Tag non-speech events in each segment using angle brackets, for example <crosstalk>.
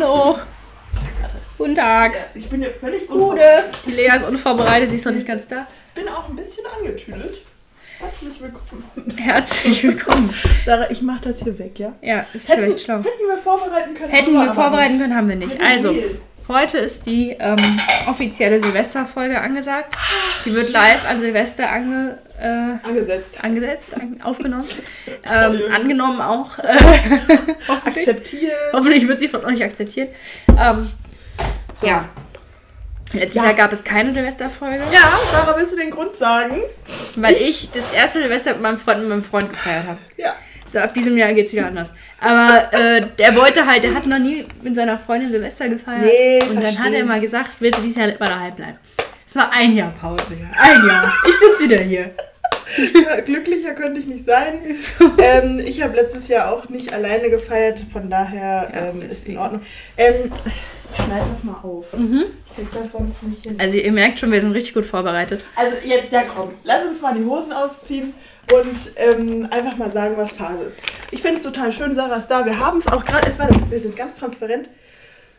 Hallo. Guten Tag. Ich bin ja völlig Gute. Die Lea ist unvorbereitet, sie ist noch nicht ganz da. Ich bin auch ein bisschen angetüdelt. Herzlich willkommen. Herzlich willkommen. <laughs> Sarah, ich mach das hier weg, ja? Ja, ist Hätten, vielleicht schlau. hätten wir vorbereiten können. Hätten haben wir vorbereiten nicht. können, haben wir nicht. Also, heute ist die ähm, offizielle Silvesterfolge angesagt. Die wird live an Silvester ange, äh, Angesetzt. angesetzt, an, aufgenommen. <laughs> Ähm, angenommen auch. Äh, <laughs> hoffentlich. Akzeptiert. hoffentlich wird sie von euch akzeptiert. Ähm, So. Ja. Letztes Ja. Jahr gab es keine Silvesterfolge, Ja, Sarah, willst du den Grund sagen? weil ich das erste Silvester mit meinem Freund, mit meinem Freund gefeiert habe. Ja. So, ab diesem Jahr geht es wieder anders. Aber äh, der wollte halt, der hat noch nie mit seiner Freundin Silvester gefeiert. Nee, und dann hat verstehe. er mal gesagt, willst du dieses Jahr mal daheim bleiben? Es war ein Jahr Pause. Ein Jahr. Ich sitze wieder hier. Ja, <laughs> Glücklicher könnte ich nicht sein. <laughs> ähm, ich habe letztes Jahr auch nicht alleine gefeiert, von daher Ja, ähm, ist in. Ordnung. Ähm, ich schneide das mal auf. Ich krieg das sonst nicht hin. Also ihr merkt schon, wir sind richtig gut vorbereitet. Also jetzt, ja komm, lass uns mal die Hosen ausziehen und ähm, einfach mal sagen, was Phase ist. Ich finde es total schön, Sarah ist da. Wir haben es auch gerade, es war, wir sind ganz transparent.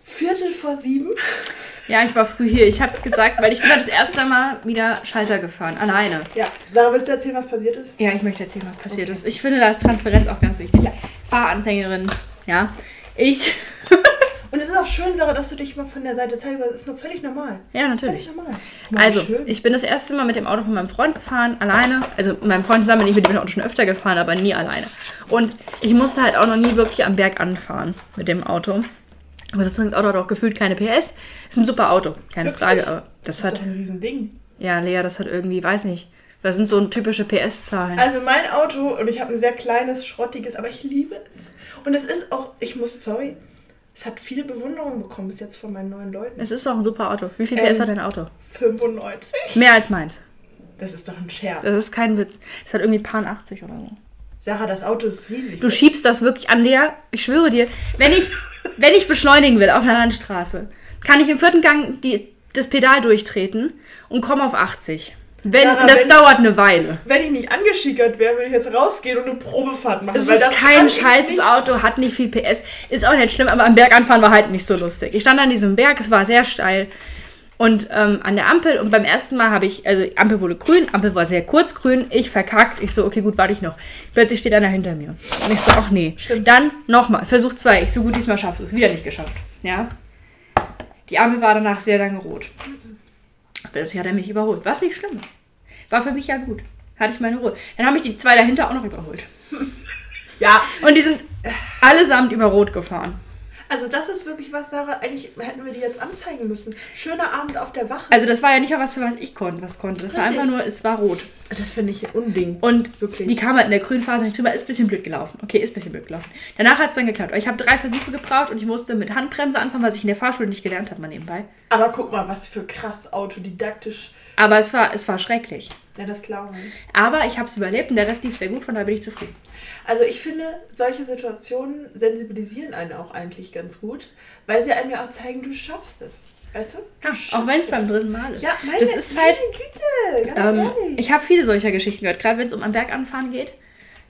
Viertel vor sieben. Ja, ich war früh hier. Ich habe gesagt, weil ich bin das erste Mal wieder Schalter gefahren. Alleine. Ja, Sarah, willst du erzählen, was passiert ist? Ja, ich möchte erzählen, was passiert Okay. ist. Ich finde, da ist Transparenz auch ganz wichtig. Ja. Fahranfängerin, ja. Ich. Und es ist auch schön, Sarah, dass du dich mal von der Seite zeigst, weil es ist noch völlig normal. Ja, natürlich. Völlig normal. Mal, Also, schön. ich bin das erste Mal mit dem Auto von meinem Freund gefahren, alleine. Also, mit meinem Freund zusammen bin ich mit dem Auto schon öfter gefahren, aber nie alleine. Und ich musste halt auch noch nie wirklich am Berg anfahren mit dem Auto. Aber das Auto hat auch gefühlt keine PS. Ist ein super Auto, keine Wirklich? Frage. Aber das, das hat, ist doch ein Riesending. ja, Lea, das hat irgendwie, weiß nicht. Das sind so typische PS-Zahlen. Also mein Auto, und ich habe ein sehr kleines, schrottiges, aber ich liebe es. Und es ist auch, ich muss, sorry, es hat viele Bewunderung bekommen bis jetzt von meinen neuen Leuten. Es ist auch ein super Auto. Wie viel Ähm, PS hat dein Auto? 95. Mehr als meins. Das ist doch ein Scherz. Das ist kein Witz. Das hat irgendwie ein paar 80 oder so. Sarah, das Auto ist riesig. Du schiebst das wirklich an Lea. Ich schwöre dir, wenn ich, wenn ich beschleunigen will auf einer Landstraße, kann ich im vierten Gang die, das Pedal durchtreten und komme auf 80. Wenn, Sarah, das wenn- dauert eine Weile. Wenn ich nicht angeschickert wäre, würde ich jetzt rausgehen und eine Probefahrt machen. Es weil ist kein scheißes. Auto, hat nicht viel PS. Ist auch nicht schlimm, aber am Berg anfahren war halt nicht so lustig. Ich stand an diesem Berg, es war sehr steil. Und ähm, an der Ampel, und beim ersten Mal habe ich, also die Ampel wurde grün, Ampel war sehr kurz grün, ich verkackt. Ich so, okay, gut, warte ich noch. Plötzlich steht einer hinter mir. Und ich so, ach nee. Stimmt. Dann nochmal, Versuch zwei. Ich so, gut, diesmal schaffst du es. Wieder nicht geschafft. Ja. Die Ampel war danach sehr lange rot. Plötzlich hat er mich überholt, was nicht schlimm ist. War für mich ja gut. Hatte ich meine Ruhe. Dann habe ich die zwei dahinter auch noch überholt. Ja, Und die sind allesamt über Rot gefahren. Also das ist wirklich was, Sarah, eigentlich hätten wir die jetzt anzeigen müssen. Schöner Abend auf der Wache. Also das war ja nicht mal was, für was ich konnte, was konnte. Das war Richtig. einfach nur, es war rot. das finde ich Unding. Und Wirklich. die kam halt in der grünen Phase nicht drüber, ist ein bisschen blöd gelaufen. Okay, ist ein bisschen blöd gelaufen. Danach hat es dann geklappt. Ich habe drei Versuche gebraucht und ich musste mit Handbremse anfangen, was ich in der Fahrschule nicht gelernt habe, mal nebenbei. Aber guck mal, was für krass autodidaktisch. Aber es war, es war schrecklich. Ja, das glauben wir. Aber ich habe es überlebt und der Rest lief sehr gut, von daher bin ich zufrieden. Also ich finde, solche Situationen sensibilisieren einen auch eigentlich ganz gut, weil sie einem ja auch zeigen, du schaffst es. Weißt du? du Ja, auch wenn es beim dritten Mal ist. Ja, meine, das ist halt, meine Güte, ganz Ähm, ehrlich. ich habe viele solcher Geschichten gehört, gerade wenn es um am Berg anfahren geht.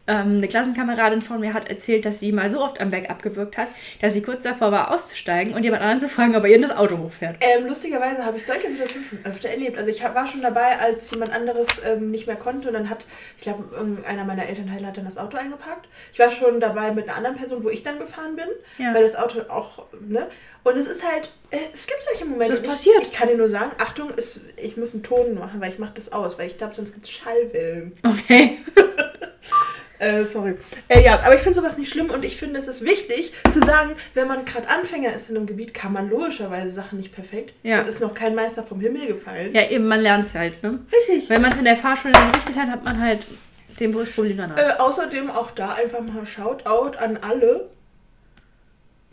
Ähm, eine Klassenkameradin von mir hat erzählt, dass sie mal so oft am Berg abgewürgt hat, dass sie kurz davor war, auszusteigen und jemand anderen zu fragen, ob er ihr das Auto hochfährt. Ähm, lustigerweise habe ich solche Situationen schon öfter erlebt. Also ich war schon dabei, als jemand anderes ähm, nicht mehr konnte und dann hat, ich glaube, irgendeiner meiner Elternteile hat dann das Auto eingepackt. Ich war schon dabei mit einer anderen Person, wo ich dann gefahren bin, Ja. weil das Auto auch, ne? Und es ist halt, äh, es gibt solche Momente. Das passiert. Ich, ich kann dir nur sagen, Achtung, es, ich muss einen Ton machen, weil ich mache das aus, weil ich glaube, sonst gibt es Schallwellen. Okay. <laughs> Äh, sorry. Äh, ja, aber ich finde sowas nicht schlimm und ich finde, es ist wichtig zu sagen, wenn man gerade Anfänger ist in einem Gebiet, kann man logischerweise Sachen nicht perfekt. Ja. Es ist noch kein Meister vom Himmel gefallen. Ja, eben, man lernt es halt, ne? Richtig. Wenn man es in der Fahrschule dann richtig hat, hat man halt den größten Problem danach. Äh, außerdem auch da einfach mal Shoutout an alle.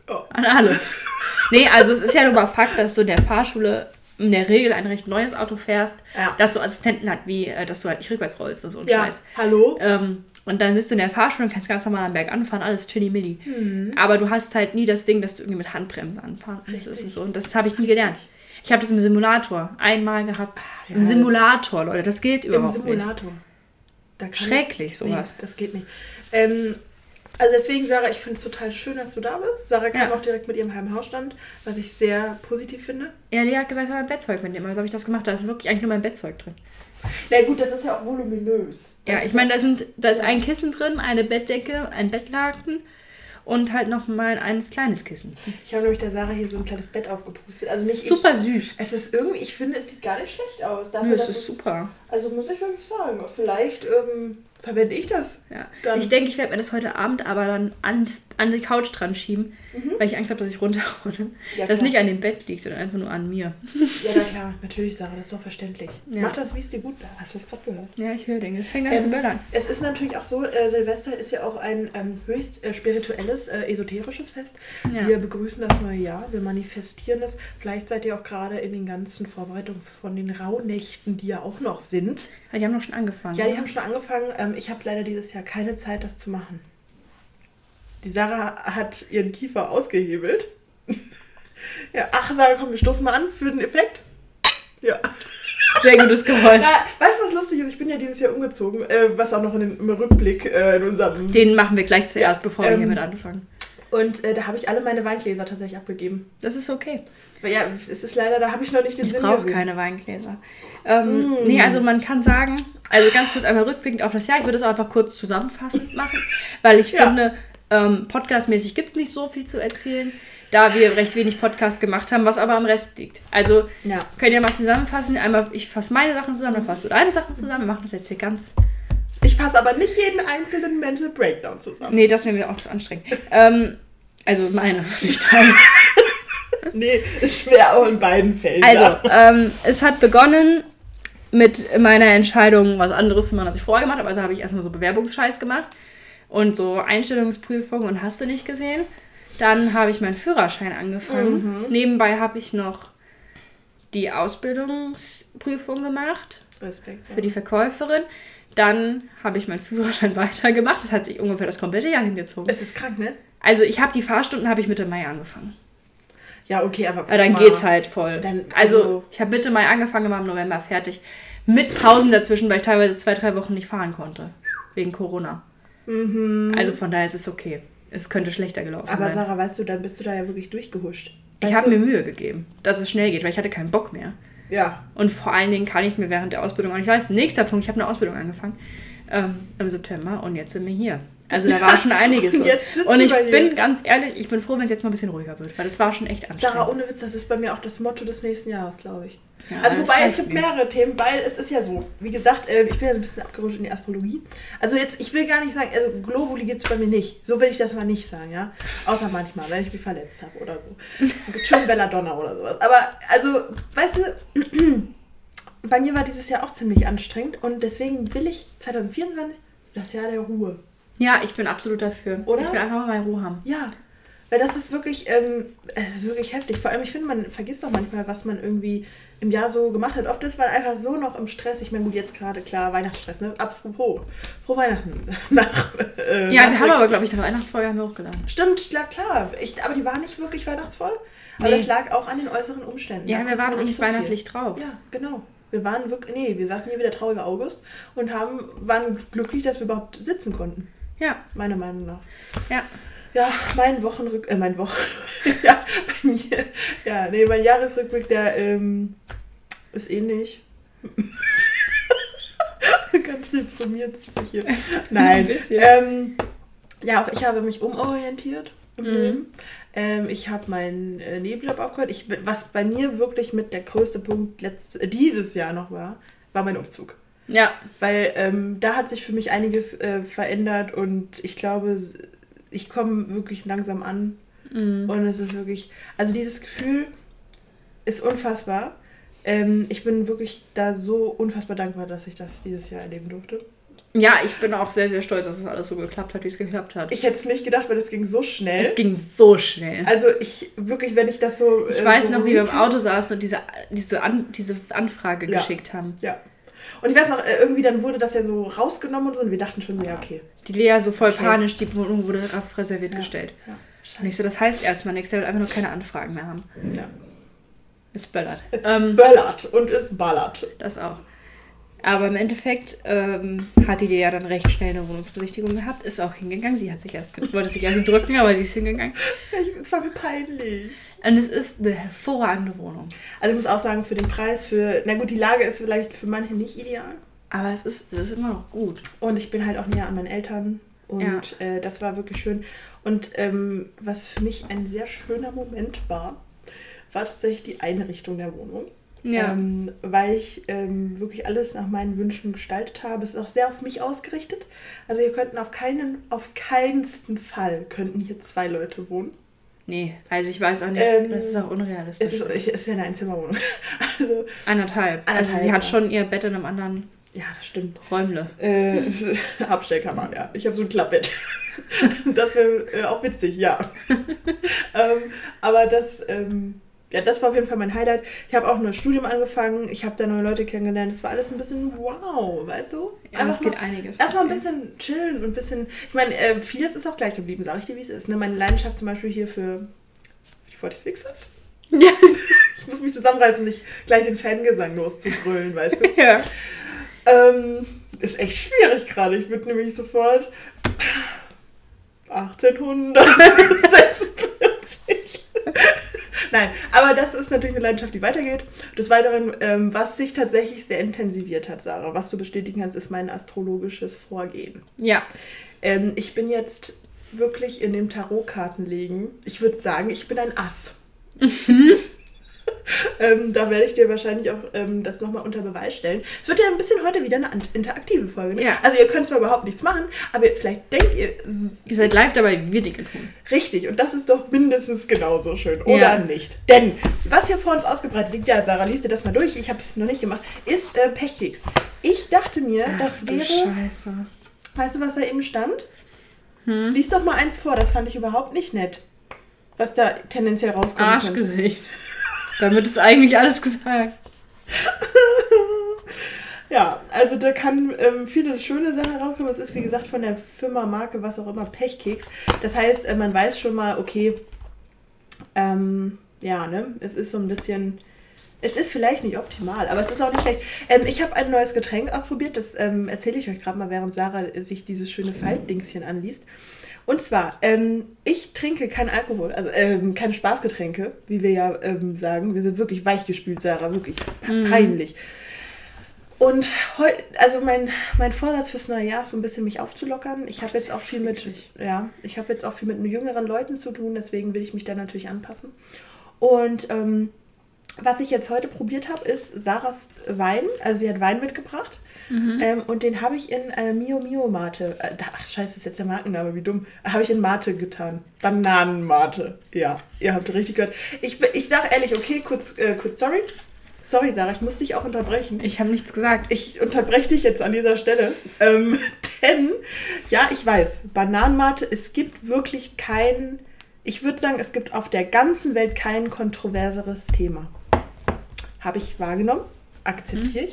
Oh. An alle. <laughs> Nee, also es ist ja nur mal Fakt, dass du in der Fahrschule in der Regel ein recht neues Auto fährst, Ja. dass du Assistenten hast, wie, äh, dass du halt nicht rückwärts rollst und so ein Ja, Scheiß. hallo? Ähm, und dann bist du in der Fahrschule und kannst ganz normal am Berg anfahren, alles chilly-milli. Mhm. Aber du hast halt nie das Ding, dass du irgendwie mit Handbremse anfahren musst und so. Und das habe ich nie gelernt. Ich habe das im Simulator einmal gehabt. ja. Im Simulator, Leute, das Im überhaupt nicht. Simulator. Da kann Schrecklich, Nee, sowas. das geht nicht. Ähm, Also deswegen, Sarah, ich finde es total schön, dass du da bist. Sarah kam Ja. auch direkt mit ihrem Heimhausstand, was ich sehr positiv finde. Ja, Lea hat gesagt, ich soll mein Bettzeug mitnehmen. Also habe ich das gemacht. Da ist wirklich eigentlich nur mein Bettzeug drin. Na gut, das ist ja auch voluminös. Ja, Das ich ist meine, da, sind, da ist ein Kissen drin, eine Bettdecke, ein Bettlaken und halt noch mal ein kleines Kissen. Ich habe nämlich der Sarah hier so ein kleines Bett aufgepustet. Also nicht Super Ich, süß. es ist irgendwie, ich finde, es sieht gar nicht schlecht aus. Dafür, Nö, es ist super. Also muss ich wirklich sagen, vielleicht ähm, verwende ich das. Ja. Dann- Ich denke, ich werde mir das heute Abend aber dann an, an die Couch dran schieben, weil ich Angst habe, dass ich runterrolle. Mhm. Ja, dass klar. nicht an dem Bett liegt, sondern einfach nur an mir. Ja, na klar, natürlich, Sarah, das ist doch verständlich. Ja. Mach das, wie es dir gut war. Hast du das gerade gehört? Ja, ich höre den. Das fängt an zu Ähm, böllern. Es ist natürlich auch so, äh, Silvester ist ja auch ein ähm, höchst äh, spirituelles, äh, esoterisches Fest. Ja. Wir begrüßen das neue Jahr, wir manifestieren es. Vielleicht seid ihr auch gerade in den ganzen Vorbereitungen von den Rauhnächten, die ja auch noch sind. Ja, die haben doch schon angefangen. Ja, die oder? haben schon angefangen. Ähm, ich habe leider dieses Jahr keine Zeit, das zu machen. Die Sarah hat ihren Kiefer ausgehebelt. <laughs> ja, ach, Sarah, komm, wir stoßen mal an für den Effekt. Ja. Sehr gutes Geräusch. Na, weißt du, was lustig ist? Ich bin ja dieses Jahr umgezogen, äh, was auch noch in den, im Rückblick äh, in unserem. Den machen wir gleich zuerst, bevor wir ähm, hiermit anfangen. Und äh, da habe ich alle meine Weingläser tatsächlich abgegeben. Das ist okay. Ja, es ist leider, da habe ich noch nicht den Ich Sinn brauche gesehen. keine Weingläser. Ähm, Mm. Nee, also man kann sagen, also ganz kurz einmal rückblickend auf das Jahr, ich würde es einfach kurz zusammenfassend machen, <laughs> weil ich Ja. finde, ähm, podcastmäßig gibt es nicht so viel zu erzählen, da wir recht wenig Podcast gemacht haben, was aber am Rest liegt. Also Ja. könnt ihr mal zusammenfassen, einmal ich fasse meine Sachen zusammen, dann fasst du deine Sachen zusammen, wir machen das jetzt hier ganz... Ich fasse aber nicht jeden einzelnen Mental Breakdown zusammen. Nee, das wäre mir auch zu anstrengend. ähm, also meine, nicht deine. <laughs> <laughs> Nee, schwer auch in beiden Fällen. Also, ähm, es hat begonnen mit meiner Entscheidung, was anderes zu machen, als ich vorher gemacht habe. Also habe ich erstmal so Bewerbungsscheiß gemacht und so Einstellungsprüfungen und hast du nicht gesehen. Dann habe ich meinen Führerschein angefangen. Nebenbei habe ich noch die Ausbildungsprüfung gemacht Respekt. für die Verkäuferin. Dann habe ich meinen Führerschein <laughs> weitergemacht. Das hat sich ungefähr das komplette Jahr hingezogen. Es ist krank, ne? Also ich habe die Fahrstunden habe ich Mitte Mai angefangen. Ja, okay, aber. Ja, dann mal. geht's halt voll. Dann- also, also- ich habe Mitte Mai angefangen, war im November fertig. Mit Pausen dazwischen, weil ich teilweise zwei, drei Wochen nicht fahren konnte. Wegen Corona. Also von daher ist es okay. Es könnte schlechter gelaufen Mhm. Aber sein. Sarah, weißt du, dann bist du da ja wirklich durchgehuscht. ich Weißt habe du? mir Mühe gegeben, dass es schnell geht, weil ich hatte keinen Bock mehr. Ja. Und vor allen Dingen kann ich es mir während der Ausbildung auch nicht leisten. Nächster Punkt, ich habe eine Ausbildung angefangen ähm, im September und jetzt sind wir hier. Also da war schon einiges <laughs> Und Und ich bin ganz ehrlich, ich bin froh, wenn es jetzt mal ein bisschen ruhiger wird, weil das war schon echt anstrengend. Sarah, ohne Witz, das ist bei mir auch das Motto des nächsten Jahres, glaube ich. Ja, also wobei, es gibt mir. mehrere Themen, weil es ist ja so, wie gesagt, äh, ich bin ja so ein bisschen abgerutscht in die Astrologie. Also jetzt, ich will gar nicht sagen, also Globuli gibt es bei mir nicht. So will ich das mal nicht sagen, ja. Außer manchmal, wenn ich mich verletzt habe oder so. <laughs> Schön Belladonna oder sowas. Aber, also, weißt du, <clears throat> bei mir war dieses Jahr auch ziemlich anstrengend und deswegen will ich 2024 das Jahr der Ruhe. Ja, ich bin absolut dafür. Oder? Ich will einfach mal meine Ruhe haben. Ja, weil das ist wirklich, ähm, es ist wirklich heftig. Vor allem, ich finde, man vergisst doch manchmal, was man irgendwie im Jahr so gemacht hat. Oft ist man einfach so noch im Stress. Ich meine, gut, jetzt gerade klar, Weihnachtsstress, ne? Apropos, frohe Weihnachten. <laughs> Nach, äh, Ja, nach- wir haben aber, glaube ich, eine Weihnachtsfolge haben wir hochgeladen. Stimmt, klar, klar. Ich, aber die war nicht wirklich weihnachtsvoll. Aber Nee. das lag auch an den äußeren Umständen. Ja, Da wir waren auch nicht so viel. weihnachtlich drauf. Ja, genau. Wir waren wirklich, nee, wir saßen hier wie der traurige August und haben, waren glücklich, dass wir überhaupt sitzen konnten. Ja, Meiner Meinung nach. ja. Ja, mein Wochenrück, äh, mein Wochen, <laughs> ja, bei mir, ja, nee, mein Jahresrückblick, der, ähm, ist ähnlich. <laughs> Ganz deprimiert sich hier. <laughs> Nein, Ein bisschen. Ähm, ja, auch ich habe mich umorientiert im Mhm. Leben. Ähm, ich habe meinen äh, Nebenjob aufgehört. Ich, was bei mir wirklich mit der größte Punkt letzt, äh, dieses Jahr noch war, war mein Umzug. Ja, Weil ähm, da hat sich für mich einiges äh, verändert und ich glaube, ich komme wirklich langsam an. Mhm. Und es ist wirklich, also dieses Gefühl ist unfassbar. Ähm, ich bin wirklich da so unfassbar dankbar, dass ich das dieses Jahr erleben durfte. ja, ich bin auch sehr, sehr stolz, dass es alles so geklappt hat, wie es geklappt hat. Ich hätte es nicht gedacht, weil es ging so schnell. es ging so schnell. also ich wirklich, wenn ich das so. Ich äh, weiß so noch, wie wir im Auto saßen und diese, diese, An diese Anfrage Ja. geschickt haben. Ja. Und ich weiß noch, äh, irgendwie dann wurde das ja so rausgenommen und so und wir dachten schon so, ja, okay. Die Lea so voll Okay. panisch, die Wohnung wurde auf reserviert Ja. gestellt. Ja, ich so, das heißt erstmal nichts, der wird einfach nur keine Anfragen mehr haben. Ja. Es böllert. Es Ähm, böllert und es ballert. das auch. Aber im Endeffekt ähm, hatte die ja dann recht schnell eine Wohnungsbesichtigung gehabt, ist auch hingegangen. Sie hat sich erst, wollte sich erst drücken, aber sie ist hingegangen. <laughs> Es war mir peinlich. Und es ist eine hervorragende Wohnung. Also ich muss auch sagen, für den Preis, für, na gut, die Lage ist vielleicht für manche nicht ideal. Aber es ist, es ist immer noch gut. Und ich bin halt auch näher an meinen Eltern. Und ja. äh, das war wirklich schön. Und ähm, was für mich ein sehr schöner Moment war, war tatsächlich die Einrichtung der Wohnung. Ja. Ähm, weil ich ähm, wirklich alles nach meinen Wünschen gestaltet habe. Es ist auch sehr auf mich ausgerichtet. Also hier könnten auf keinen, auf keinsten Fall könnten hier zwei Leute wohnen. Nee, also ich weiß auch nicht, ähm, das ist auch unrealistisch. Es ist, es ist ja eine Einzimmerwohnung. <laughs> also, anderthalb. anderthalb. Also sie hat schon ihr Bett in einem anderen ja, das stimmt. Räumle. Äh, <laughs> Abstellkammer, ja. Ich habe so ein Klappbett. <laughs> das wäre äh, auch witzig, ja. ähm, aber das, ähm, ja, das war auf jeden Fall mein Highlight. Ich habe auch ein Studium angefangen, ich habe da neue Leute kennengelernt. Das war alles ein bisschen wow, weißt du? Ja, es geht einiges. Erstmal ein bisschen chillen und ein bisschen. Ich meine, äh, vieles ist auch gleich geblieben, sage ich dir, wie es ist. Ne? Meine Leidenschaft zum Beispiel hier für 46 ist. Ja. <laughs> ich muss mich zusammenreißen, nicht gleich den Fangesang loszubrüllen, weißt du? <laughs> Ja. Ähm, ist echt schwierig gerade. Ich würde nämlich sofort 1846. <laughs> Nein, aber das ist natürlich eine Leidenschaft, die weitergeht. Des Weiteren, ähm, was sich tatsächlich sehr intensiviert hat, Sarah, was du bestätigen kannst, ist mein astrologisches Vorgehen. Ja. Ähm, ich bin jetzt wirklich in dem Tarotkartenlegen. Ich würde sagen, ich bin ein Ass. Mhm. <laughs> ähm, da werde ich dir wahrscheinlich auch ähm, das nochmal unter Beweis stellen. Es wird ja ein bisschen heute wieder eine interaktive Folge. Ne? Ja. Also ihr könnt zwar überhaupt nichts machen, aber vielleicht denkt ihr... Ihr seid live dabei, wir Dinge tun. Richtig, und das ist doch mindestens genauso schön, oder ja. nicht? Denn was hier vor uns ausgebreitet liegt, ja, Sarah, liest dir das mal durch, ich habe es noch nicht gemacht, ist äh, Pechkeks. Ich dachte mir, Ach, das wäre... Scheiße. Weißt du, was da eben stand? Hm? Lies doch mal eins vor, das fand ich überhaupt nicht nett. Was da tendenziell rauskommt. Arschgesicht. Könnte. Damit ist eigentlich alles gesagt. <laughs> ja, also da kann ähm, viele schöne Sachen rauskommen. Es ist wie gesagt von der Firma, Marke, was auch immer, Pechkeks. Das heißt, äh, man weiß schon mal, okay, ähm, ja, ne, es ist so ein bisschen. Es ist vielleicht nicht optimal, aber es ist auch nicht schlecht. Ähm, ich habe ein neues Getränk ausprobiert, das ähm, erzähle ich euch gerade mal, während Sarah sich dieses schöne Faltdingschen anliest. Und zwar, ähm, ich trinke kein Alkohol, also ähm, keine Spaßgetränke, wie wir ja ähm, sagen. Wir sind wirklich weichgespült, Sarah, wirklich mhm. peinlich. Und heute, also mein, mein Vorsatz fürs neue Jahr ist so ein bisschen mich aufzulockern. Ich habe jetzt auch viel mit, ja, ich habe jetzt auch viel mit jüngeren Leuten zu tun, deswegen will ich mich da natürlich anpassen. Und ähm, was ich jetzt heute probiert habe, ist Sarahs Wein. Also sie hat Wein mitgebracht. Mhm. Ähm, und den habe ich in äh, Mio Mio Mate. Äh, ach, scheiße, ist jetzt der Markenname, wie dumm. Habe ich in Mate getan. Bananenmate. Ja, ihr habt richtig gehört. Ich, ich sage ehrlich, okay, kurz, äh, kurz sorry. Sorry, Sarah, ich muss dich auch unterbrechen. Ich habe nichts gesagt. Ich unterbreche dich jetzt an dieser Stelle. Ähm, <laughs> denn, ja, ich weiß, Bananenmate, es gibt wirklich kein, ich würde sagen, es gibt auf der ganzen Welt kein kontroverseres Thema. Habe ich wahrgenommen, akzeptiere mhm.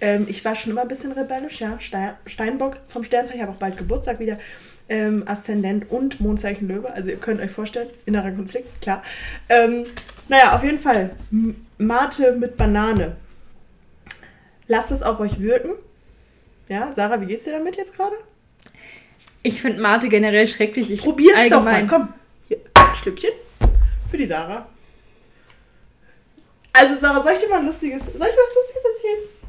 Ich. Ähm, ich war schon immer ein bisschen rebellisch, ja. Steinbock vom Sternzeichen, ich habe auch bald Geburtstag wieder. Ähm, Aszendent und Mondzeichen Löwe. Also ihr könnt euch vorstellen, innerer Konflikt, klar. Ähm, naja, auf jeden Fall. Mate mit Banane. Lasst es auf euch wirken. Ja, Sarah, wie geht's dir damit jetzt gerade? Ich finde Mate generell schrecklich. Ich Probier's allgemein. doch mal, komm. Hier, ein Stückchen für die Sarah. Also Sarah, soll ich dir mal ein lustiges, soll ich was Lustiges erzählen?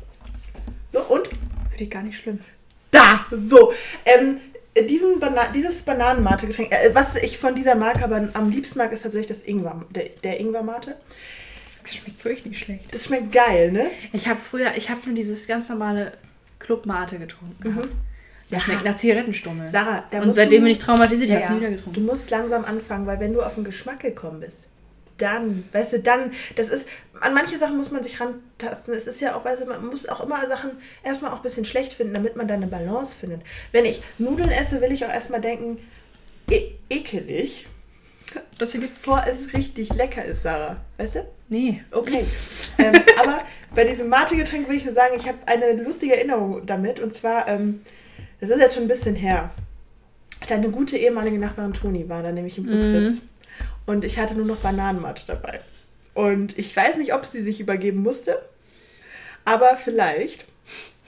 So, und? Finde ich gar nicht schlimm. Da, so. Ähm, diesen Bana dieses Bananenmate-Getränk, äh, was ich von dieser Marke aber am liebsten mag, ist tatsächlich das Ingwer, der, der Ingwer-Mate. Das schmeckt wirklich nicht schlecht. Das schmeckt geil, ne? Ich habe früher, ich habe nur dieses ganz normale Club-Mate getrunken. Mhm. Das ja. schmeckt nach Zigarettenstummel. Sarah, da Und seitdem du, bin ich traumatisiert, ja, ich habe ja. nie wieder getrunken. Du musst langsam anfangen, weil wenn du auf den Geschmack gekommen bist, dann, weißt du, dann, das ist, an manche Sachen muss man sich rantasten. Es ist ja auch, weißt du, man muss auch immer Sachen erstmal auch ein bisschen schlecht finden, damit man dann eine Balance findet. Wenn ich Nudeln esse, will ich auch erstmal denken, e ekelig. <laughs> Das bevor es richtig lecker ist, Sarah. Weißt du? Nee. Okay. <laughs> ähm, aber bei diesem Mate-Getränk will ich nur sagen, ich habe eine lustige Erinnerung damit. Und zwar, ähm, das ist jetzt schon ein bisschen her. Deine gute ehemalige Nachbarin Toni war da nämlich im Rücksitz. Mhm. Und ich hatte nur noch Bananenmatte dabei. Und ich weiß nicht, ob sie sich übergeben musste, aber vielleicht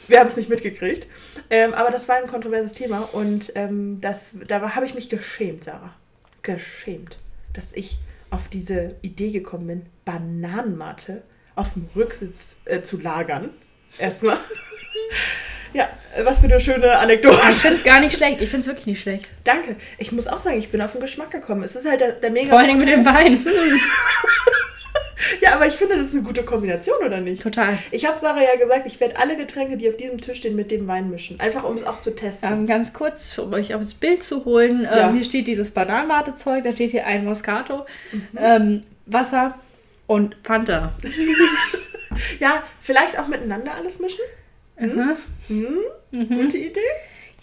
Wir haben es nicht mitgekriegt. Ähm, aber das war ein kontroverses Thema und ähm, das, da habe ich mich geschämt, Sarah. Geschämt, dass ich auf diese Idee gekommen bin, Bananenmate auf dem Rücksitz äh, zu lagern. Erstmal. Ja, was für eine schöne Anekdote. Ich finde es gar nicht schlecht. Ich finde es wirklich nicht schlecht. Danke. Ich muss auch sagen, ich bin auf den Geschmack gekommen. Es ist halt der, der mega. Vor allem mit dem Wein. <laughs> Ja, aber ich finde, das ist eine gute Kombination, oder nicht? Total. Ich habe Sarah ja gesagt, ich werde alle Getränke, die auf diesem Tisch stehen, mit dem Wein mischen. Einfach, um es auch zu testen. Ähm, ganz kurz, um euch aufs Bild zu holen. Ähm, Ja. Hier steht dieses Bananenwartezeug, da steht hier ein Moscato, ähm, Wasser und Fanta. <laughs> Ja, vielleicht auch miteinander alles mischen? Mhm. Hm? Gute Idee?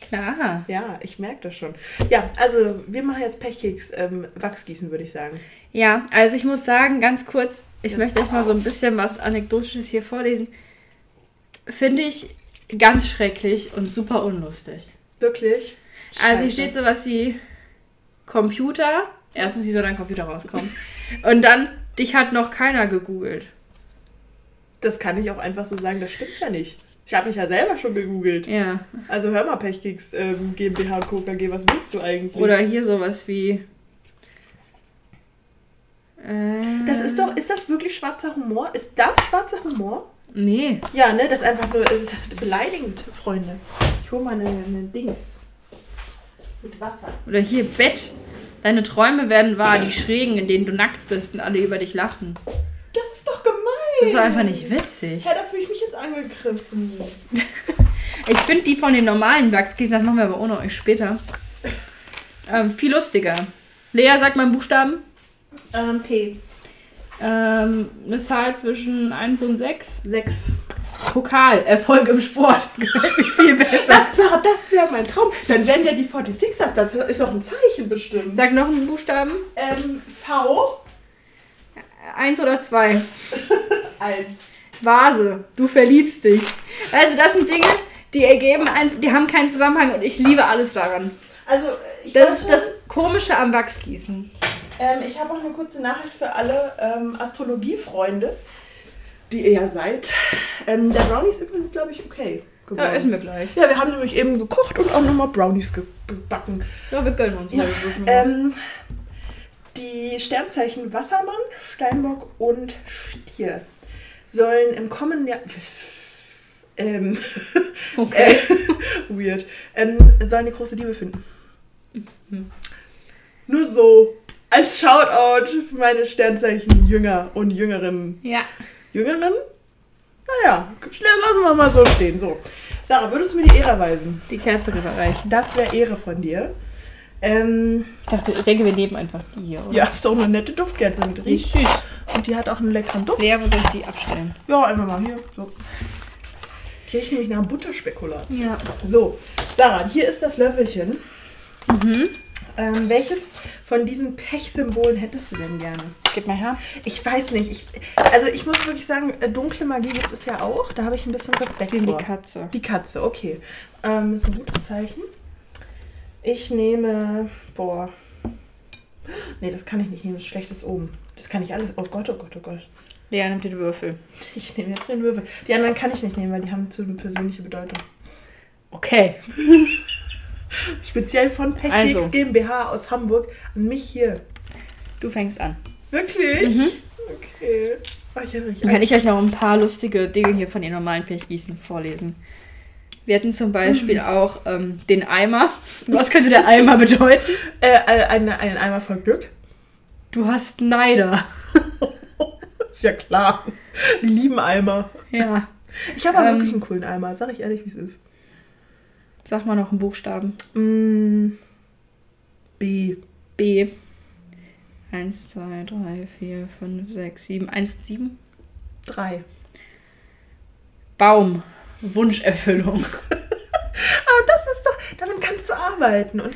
Klar. Ja, ich merke das schon. Ja, also wir machen jetzt Pechkeks ähm, Wachsgießen, würde ich sagen. Ja, also ich muss sagen, ganz kurz, ich möchte euch mal so ein bisschen was Anekdotisches hier vorlesen. Finde ich ganz schrecklich und super unlustig. Wirklich? Also hier Scheiße. steht sowas wie Computer. Erstens, wie soll dein Computer rauskommen? <laughs> Und dann, dich hat noch keiner gegoogelt. Das kann ich auch einfach so sagen, das stimmt ja nicht. Ich habe mich ja selber schon gegoogelt. Ja. Also hör mal, Pechkeks ähm, GmbH und Co. KG, was willst du eigentlich? Oder hier sowas wie. Äh, Das ist doch, ist das wirklich schwarzer Humor? Ist das schwarzer Humor? Nee. Ja, ne, das ist einfach nur, es ist beleidigend, Freunde. Ich hole mal eine, eine Dings. Mit Wasser. Oder hier Bett. Deine Träume werden wahr, die Schrägen, in denen du nackt bist und alle über dich lachen. Das ist doch gemein. Das ist einfach nicht witzig. Ja, da fühle ich mich jetzt angegriffen. <laughs> Ich finde die von den normalen Wachsgießen, das machen wir aber ohne euch später, ähm, viel lustiger. Lea, sag mal einen Buchstaben. Ähm, P. Ähm, eine Zahl zwischen 1 und 6. 6. Pokal, Erfolg im Sport. <laughs> Viel besser. Sarah, das wäre mein Traum. Dann wären ja die 46ers, das ist doch ein Zeichen bestimmt. Sag noch einen Buchstaben. Ähm, V. Eins oder zwei. <laughs> 1. Vase, du verliebst dich. Also das sind Dinge, die ergeben, ein, die haben keinen Zusammenhang und ich liebe alles daran. Also, ich Das wollte- ist das Komische am Wachsgießen. Ähm, ich habe auch eine kurze Nachricht für alle ähm, Astrologiefreunde, die ihr ja seid. Ähm, der Brownie ist übrigens, glaube ich, okay. Ja, geworden. essen wir gleich. Ja, wir haben nämlich eben gekocht und auch nochmal Brownies ge- gebacken. Ja, wir gönnen uns Ja, ähm, die Sternzeichen Wassermann, Steinbock und Stier sollen im kommenden Jahr. <laughs> Ähm, <laughs> Okay. äh, <laughs> weird. Ähm, sollen die große Liebe finden. Nur so. Als Shoutout für meine Sternzeichen Jünger und Jüngerinnen. Ja. Jüngeren? Naja, lassen wir mal so stehen. So. Sarah, würdest du mir die Ehre erweisen? Die Kerze rüberreichen. Das wäre Ehre von dir. Ähm, Ich, denke, wir nehmen einfach die hier, oder? ja, ist doch eine nette Duftkerze mit riecht. ist süß. Und die hat auch einen leckeren Duft. Lea, wo soll ich die abstellen? Ja, einfach mal hier. So. Die riecht nämlich nach Butterspekulatius. Ja. So, Sarah, hier ist das Löffelchen. Mhm. Ähm, welches von diesen Pechsymbolen hättest du denn gerne? Gib mal her. Ich weiß nicht. Ich, also ich muss wirklich sagen, äh, dunkle Magie gibt es ja auch. Da habe ich ein bisschen Respekt vor. die Katze. Die Katze, okay. Ähm, ist ein gutes Zeichen. Ich nehme. Boah. Nee, das kann ich nicht nehmen. Das ist schlechtes oben. Das kann ich alles. Oh Gott, oh Gott, oh Gott. Lea nimmt den Würfel. Ich nehme jetzt den Würfel. Die anderen kann ich nicht nehmen, weil die haben zu eine persönliche Bedeutung. Okay. <laughs> Speziell von Pechkeks Also. GmbH aus Hamburg an mich hier. Du fängst an. Wirklich? Mhm. Okay. Oh, ich Dann kann ich euch noch ein paar lustige Dinge hier von den normalen Pechgießen vorlesen. Wir hatten zum Beispiel auch ähm, den Eimer. <laughs> Was könnte der Eimer bedeuten? <laughs> äh, äh, einen, einen Eimer voll Glück. Du hast Neider. <laughs> Ist ja klar. Die lieben Eimer. Ja. Ich habe aber Ähm. wirklich einen coolen Eimer. Sag ich ehrlich, wie es ist. Sag mal noch einen Buchstaben. Mm, B. B. 1, 2, 3, 4, 5, 6, 7. 1, 7. Drei. Baum. Wunscherfüllung. <laughs> Aber das ist doch, damit kannst du arbeiten. Und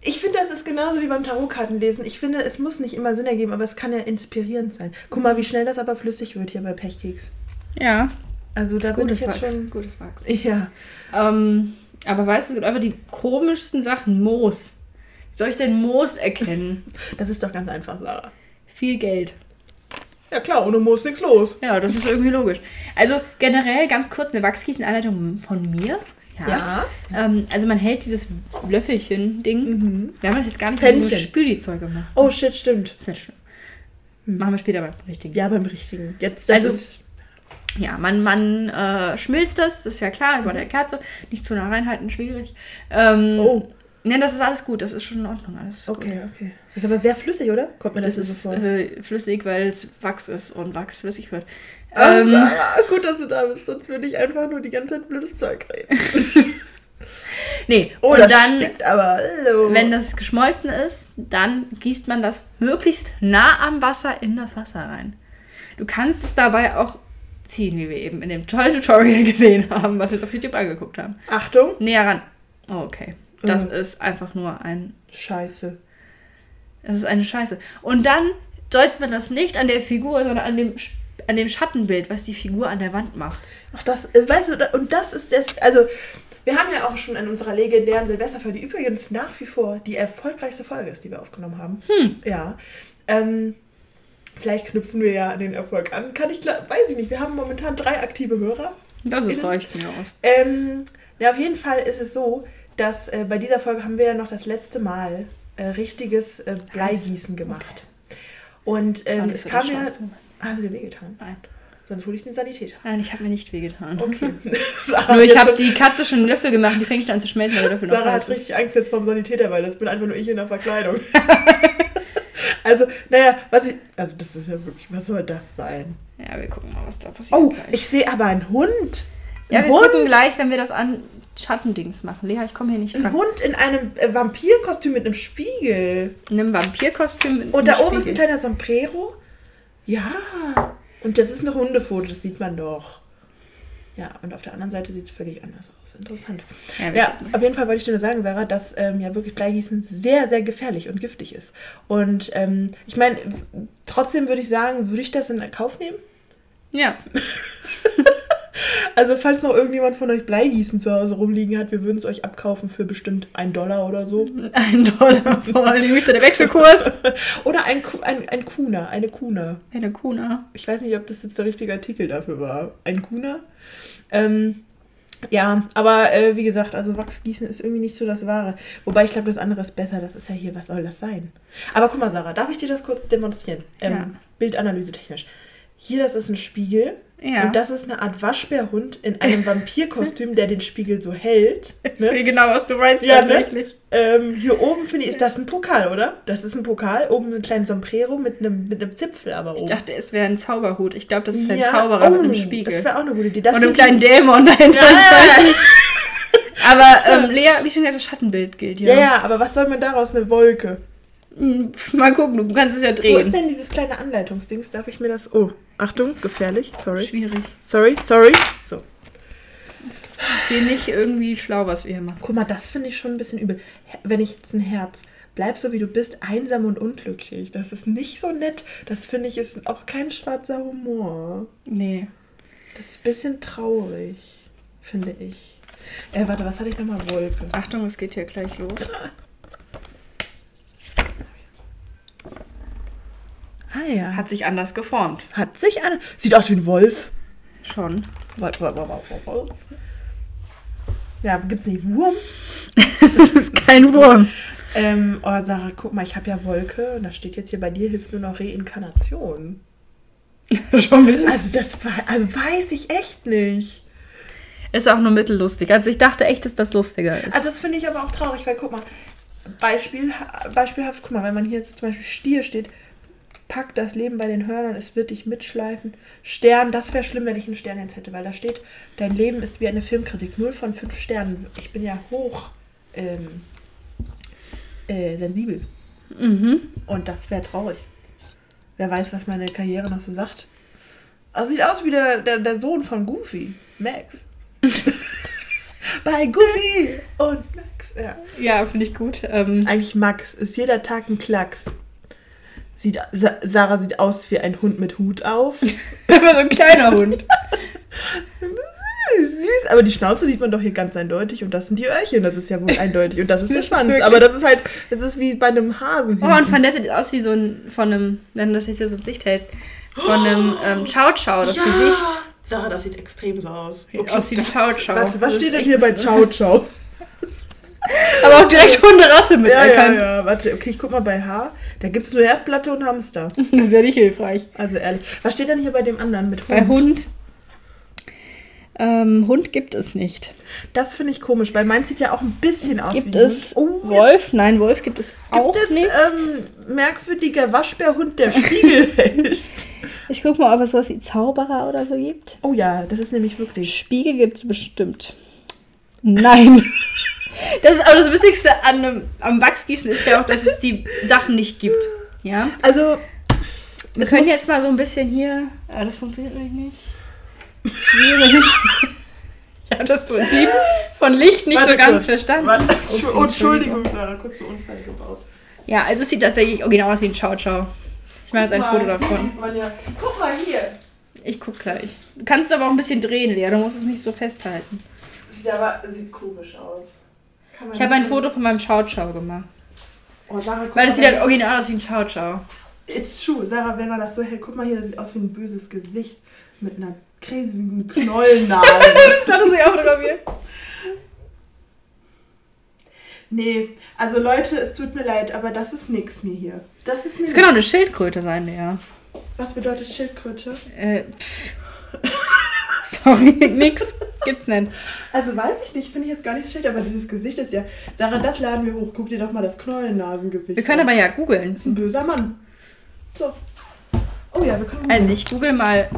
ich finde, das ist genauso wie beim Tarotkartenlesen. Ich finde, es muss nicht immer Sinn ergeben, aber es kann ja inspirierend sein. Guck mal, wie schnell das aber flüssig wird hier bei Pechkeks. Ja. Also da bin ich jetzt Wachs. schon. Gutes Wachs. Ja. Ähm, aber weißt du, es gibt einfach die komischsten Sachen. Moos. Wie soll ich denn Moos erkennen? Das ist doch ganz einfach, Sarah. Viel Geld. Ja klar, ohne Moos nichts los. Ja, das ist irgendwie logisch. Also generell ganz kurz eine Wachsgießenanleitung von mir. Ja. Ähm, also man hält dieses Löffelchen-Ding. Mhm. Wir haben das jetzt gar nicht mit diesem Spüli-Zeug gemacht. Oh shit, stimmt. Ist nicht schlimm. Machen wir später beim richtigen. Ja, beim richtigen. Jetzt, das Also- ist. Ja, man, man äh, schmilzt das, das ist ja klar, über der Kerze. Nicht zu nah reinhalten, schwierig. Ähm, Oh, Ne, das ist alles gut, das ist schon in Ordnung. Alles ist gut. okay, okay. Das ist aber sehr flüssig, oder? Kommt mir das, Das so ist vor? äh, flüssig, weil es Wachs ist und Wachs flüssig wird. Ach, Ähm, Sarah, gut, dass du da bist, sonst würde ich einfach nur die ganze Zeit blödes Zeug reden. <laughs> nee, Oh, und das dann, stinkt aber. Hallo. wenn das geschmolzen ist, dann gießt man das möglichst nah am Wasser in das Wasser rein. Du kannst es dabei auch ziehen, wie wir eben in dem tollen Tutorial <laughs> gesehen haben, was wir jetzt auf YouTube angeguckt haben. Achtung. Näher ran. Oh, okay. Das Mhm. ist einfach nur ein Scheiße. Das ist eine Scheiße. Und dann sollte man das nicht an der Figur, sondern an dem, an dem Schattenbild, was die Figur an der Wand macht. Ach, das, äh, weißt du, und das ist das, also, wir haben ja auch schon in unserer legendären Silvesterfolge, die übrigens nach wie vor die erfolgreichste Folge ist, die wir aufgenommen haben. Hm. Ja. Ähm, vielleicht knüpfen wir ja an den Erfolg an. Kann ich, klar- weiß ich nicht. Wir haben momentan drei aktive Hörer. Das ist, reicht mir aus. Ähm, ja, auf jeden Fall ist es so, dass äh, bei dieser Folge haben wir ja noch das letzte Mal äh, richtiges äh, Bleigießen gemacht. Und ähm, es kam ja. Hast du dir wehgetan? Nein. Sonst hole ich den Sanitäter. Nein, ich habe mir nicht wehgetan. Okay. <laughs> <laughs> Nur ich habe die Katze schon einen Löffel gemacht, die fängt schon an zu schmelzen, weil der Löffel noch Sarah heiß hat ist. richtig Angst jetzt vom Sanitäter, weil das bin einfach nur ich in der Verkleidung. <laughs> also, naja, was ich. Also, das ist ja wirklich. Was soll das sein? Ja, wir gucken mal, was da passiert Oh, gleich. ich sehe aber einen Hund. ja, Ein wir Hund. gucken gleich, wenn wir das an Schattendings machen. Lea, ich komme hier nicht Ein dran. Hund in einem äh, Vampirkostüm mit einem Spiegel. In einem Vampirkostüm mit Und einem da oben ist ein Spiegel. kleiner Sombrero. Ja. Und das ist ein Hundefoto, das sieht man doch. Ja, und auf der anderen Seite sieht es völlig anders aus. Interessant. Ja, Ja, auf jeden Fall wollte ich dir nur sagen, Sarah, dass ähm, ja wirklich Bleigießen sehr, sehr gefährlich und giftig ist. Und ähm, ich meine, trotzdem würde ich sagen, würde ich das in Kauf nehmen? Ja, <laughs> Also, falls noch irgendjemand von euch Bleigießen zu Hause rumliegen hat, wir würden es euch abkaufen für bestimmt einen Dollar oder so. <laughs> ein Dollar vor allem. Wie ist der Wechselkurs? <laughs> Oder ein, ein, ein Kuna, eine Kuna. Eine Kuna. Ich weiß nicht, ob das jetzt der richtige Artikel dafür war. Ein Kuna. Ähm, ja, aber äh, wie gesagt, also Wachsgießen ist irgendwie nicht so das Wahre. Wobei ich glaube, das andere ist besser. Das ist ja hier, was soll das sein? Aber guck mal, Sarah, darf ich dir das kurz demonstrieren? Ähm, Ja. Bildanalyse technisch. Hier, das ist ein Spiegel. Ja. Und das ist eine Art Waschbärhund in einem <laughs> Vampirkostüm, der den Spiegel so hält. Ich Ne? sehe genau, was du meinst Ja, ne? tatsächlich. Ähm, hier oben finde ich, ist das ein Pokal, oder? Das ist ein Pokal. Oben ein kleines Sombrero mit einem, mit einem Zipfel aber oben. Ich dachte, es wäre ein Zauberhut. Ich glaube, das ist ein Ja, Zauberer mit oh, einem Spiegel. Das wäre auch eine gute Idee. Das Und einem kleinen Dämon <laughs> dahinter. Aber ähm, <laughs> Lea, wie schon gesagt, das Schattenbild gilt, ja. ja, ja, aber was soll man daraus? Eine Wolke. Hm, Mal gucken, du kannst es ja Wo ist drehen. denn dieses kleine Anleitungsdings? Darf ich mir das... Oh, Achtung, gefährlich. Sorry. Schwierig. Sorry, sorry. So. Ist hier nicht irgendwie schlau, was wir hier machen. Guck mal, das finde ich schon ein bisschen übel. Wenn ich jetzt ein Herz... Bleib so, wie du bist, einsam und unglücklich. Das ist nicht so nett. Das finde ich ist auch kein schwarzer Humor. Nee. Das ist ein bisschen traurig, finde ich. Äh, warte, was hatte ich nochmal? Wolke. Achtung, es geht hier gleich los. <laughs> Ah ja. Hat sich anders geformt. Hat sich an. Sieht aus wie ein Wolf. Schon. Wolf, Wolf, Wolf, Wolf, Wolf. Ja, gibt's nicht Wurm? <laughs> das ist kein Wurm. Ähm, oh, Sarah, guck mal, ich habe ja Wolke und da steht jetzt hier bei dir hilft nur noch Reinkarnation. <laughs> Schon ein bisschen. Also das also weiß ich echt nicht. Ist auch nur mittellustig. Also ich dachte echt, dass das lustiger ist. Also das finde ich aber auch traurig, weil guck mal, Beispiel, beispielhaft, guck mal, wenn man hier zum Beispiel Stier steht, packt das Leben bei den Hörnern, es wird dich mitschleifen. Stern, das wäre schlimm, wenn ich einen Stern jetzt hätte, weil da steht, dein Leben ist wie eine Filmkritik, 0 von 5 Sternen. Ich bin ja hoch ähm, äh, sensibel Mhm. und das wäre traurig. Wer weiß, was meine Karriere noch so sagt. Also sieht aus wie der, der, der Sohn von Goofy, Max. <laughs> bei Goofy und Max, ja. Ja, finde ich gut. Ähm, Eigentlich Max, ist jeder Tag ein Klacks. Sieht, Sa Sarah sieht aus wie ein Hund mit Hut auf. <laughs> aber so ein kleiner Hund. <laughs> Süß, aber die Schnauze sieht man doch hier ganz eindeutig und das sind die Öhrchen, das ist ja wohl <laughs> eindeutig und das ist der Schwanz, aber das ist halt, das ist wie bei einem Hasen. Oh, und hinten. Van der sieht aus wie so ein, von einem, wenn du das jetzt hier so ins Licht hältst, von einem <gasps> ähm, Chow Chow, das Gesicht. Sarah, das sieht extrem so aus. Sieht aus wie das- Chow Chow. Warte, was Das steht denn hier bei. Chow Chow? <laughs> Aber auch direkt Hunderasse mit Ja, ja, erkannt. ja. Warte, okay, ich guck mal bei H. Da gibt es nur Erdplatte und Hamster. <laughs> Das ist ja nicht hilfreich. Also ehrlich. Was steht denn hier bei dem anderen mit Hund? Bei Hund. Ähm, Hund gibt es nicht. Das finde ich komisch, weil meins sieht ja auch ein bisschen aus Gibt wie ein es. Oh, Wolf? Nein, Wolf gibt es auch Gibt es nicht. ähm, merkwürdiger Waschbärhund, der Spiegel hält? <laughs> Ich guck mal, ob es sowas wie Zauberer oder so gibt. Oh ja, das ist nämlich wirklich. Spiegel gibt es bestimmt. Nein. Das ist aber das Witzigste an einem, am Wachsgießen ist ja auch, dass es die Sachen nicht gibt. Ja. Also, Wir können jetzt mal so ein bisschen hier. Ah, das funktioniert nämlich nicht. <laughs> Habe das Prinzip von Licht nicht so warte ganz kurz. verstanden. Warte, Ups, Entschu- Entschuldigung, Sarah, kurz einen Unfall gebaut. Ja, also es sieht tatsächlich original aus wie ein Ciao Ciao. Ich mache jetzt ein Guck Foto mal, davon. ja- Guck mal hier. Ich guck gleich. Du kannst aber auch ein bisschen drehen, Lea. Du musst es nicht so festhalten. Sieht aber sieht komisch aus. Ich habe ein Foto von meinem Ciao Ciao gemacht. Oh, Sarah, guck Weil das sieht halt original aus wie ein Ciao Ciao. It's true. Sarah, wenn man das so hält, guck mal hier, das sieht aus wie ein böses Gesicht mit einer riesigen Knollennase. <laughs> Das ist ja auch fotografiert. nee, also Leute, es tut mir leid, aber das ist nix mir hier. Das ist mir Das kann auch eine. Schildkröte sein, Lea. Was bedeutet Schildkröte? Äh, pff. <laughs> Sorry, nix. Gibt's nicht. Also weiß ich nicht, finde ich jetzt gar nicht schlecht, aber dieses Gesicht ist ja. Sarah, das laden wir hoch. Guck dir doch mal das Knollennasengesicht Wir können an. aber ja googeln. Das ist ein böser Mann. So. Oh ja, wir können. Also ich google mal,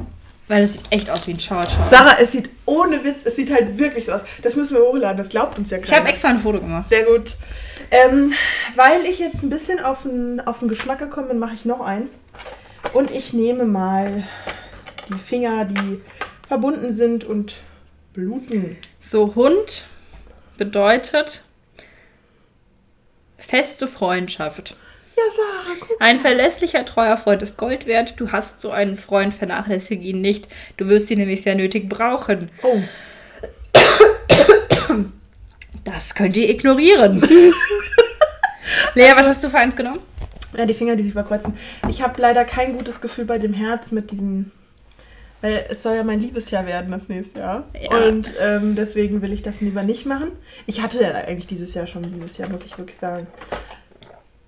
weil es sieht echt aus wie ein Ciao. Sarah, es sieht ohne Witz, es sieht halt wirklich so aus. Das müssen wir hochladen, das glaubt uns ja Ich keiner. habe extra ein Foto gemacht. Sehr gut. Ähm, weil ich jetzt ein bisschen auf den, auf den Geschmack gekommen bin, mache ich noch eins. Und ich nehme mal die Finger, die verbunden sind und bluten. So, Hund bedeutet feste Freundschaft. Ja, Sarah, guck. Ein verlässlicher, treuer Freund ist Gold wert. Du hast so einen Freund, vernachlässige ihn nicht. Du wirst ihn nämlich sehr nötig brauchen. Oh, Das könnt ihr ignorieren. <laughs> Lea, was hast du für eins genommen? ja, die Finger, die sich überkreuzen. Ich habe leider kein gutes Gefühl bei dem Herz mit diesem. Weil es soll ja mein Liebesjahr werden das nächste Jahr. Ja. Und ähm, deswegen will ich das lieber nicht machen. Ich hatte ja eigentlich dieses Jahr schon ein Liebesjahr, muss ich wirklich sagen.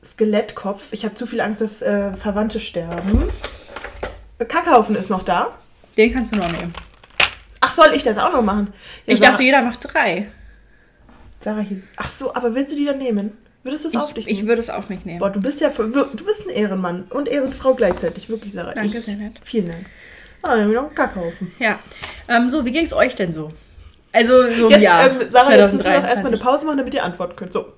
Skelettkopf. Ich habe zu viel Angst, dass äh, Verwandte sterben. Kackhaufen ist noch da. Den kannst du noch nehmen. Ach, soll ich das auch noch machen? Ja, Ich Sarah- dachte, jeder macht drei. Sarah hier. ist- Ach so, aber willst du die dann nehmen? Würdest du es auf Ich, dich ich nehmen? würde es auf mich nehmen. Boah, du bist ja du bist ein Ehrenmann und Ehrenfrau gleichzeitig, wirklich Sarah. Danke, ich, sehr nett. Vielen Dank. Ah, dann wir noch einen Kackhaufen. Ja. Ähm, so, wie ging es euch denn so? Also, so Jetzt, Jahr ähm, Sarah, jetzt müssen wir noch erstmal eine 2023. Pause machen, damit ihr antworten könnt. So.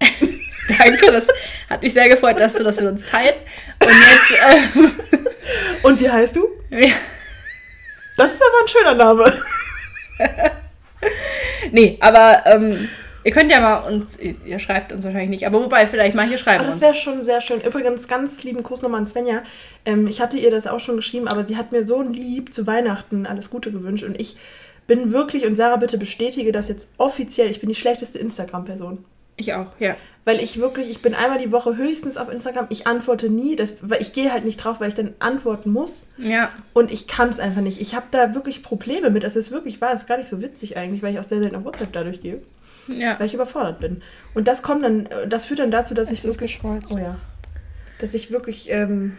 <laughs> Danke, das hat mich sehr gefreut, dass du das mit uns teilst. Und jetzt, <laughs> Und wie heißt du? Das ist aber ein schöner Name. nee, aber ähm, ihr könnt ja mal uns, ihr schreibt uns wahrscheinlich nicht, aber wobei, vielleicht manche schreiben Aber das uns. wäre schon sehr schön. Übrigens, ganz lieben Gruß nochmal an Svenja. Ähm, ich hatte ihr das auch schon geschrieben, aber sie hat mir so lieb zu Weihnachten alles Gute gewünscht. Und ich bin wirklich, und Sarah, bitte bestätige das jetzt offiziell, ich bin die schlechteste Instagram-Person. Ich auch, ja. Weil ich wirklich, ich bin einmal die Woche höchstens auf Instagram. Ich antworte nie, das, weil ich gehe halt nicht drauf, weil ich dann antworten muss. Ja. Und ich kann es einfach nicht. Ich habe da wirklich Probleme mit. Das ist wirklich wahr. Das ist gar nicht so witzig eigentlich, weil ich auch sehr selten auf WhatsApp dadurch gehe. Ja. Weil ich überfordert bin. Und das kommt dann, äh, das führt dann dazu, dass Es ich ist wirklich, geschmolzen. oh ja, dass ich wirklich ähm,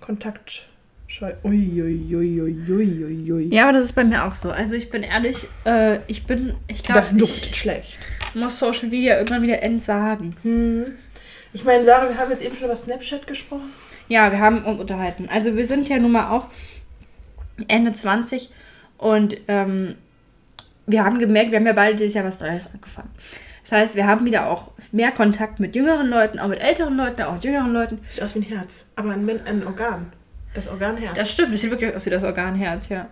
Kontakt scheu. Ui, ui, ui, ui, ui, ui, ui. Ja, aber das ist bei mir auch so. Also ich bin ehrlich, äh, ich bin, ich glaube, Das duftet ich schlecht. muss Social Media irgendwann wieder entsagen. Hm. Ich meine, Sarah, wir haben jetzt eben schon über Snapchat gesprochen. Ja, wir haben uns unterhalten. Also wir sind ja nun mal auch Ende 20 und ähm, wir haben gemerkt, wir haben ja beide dieses Jahr was Neues angefangen. Das heißt, wir haben wieder auch mehr Kontakt mit jüngeren Leuten, auch mit älteren Leuten, auch mit jüngeren Leuten. Sieht aus wie ein Herz, aber ein, ein Organ. Das Organherz. Das stimmt, das sieht wirklich aus wie das Organherz, ja.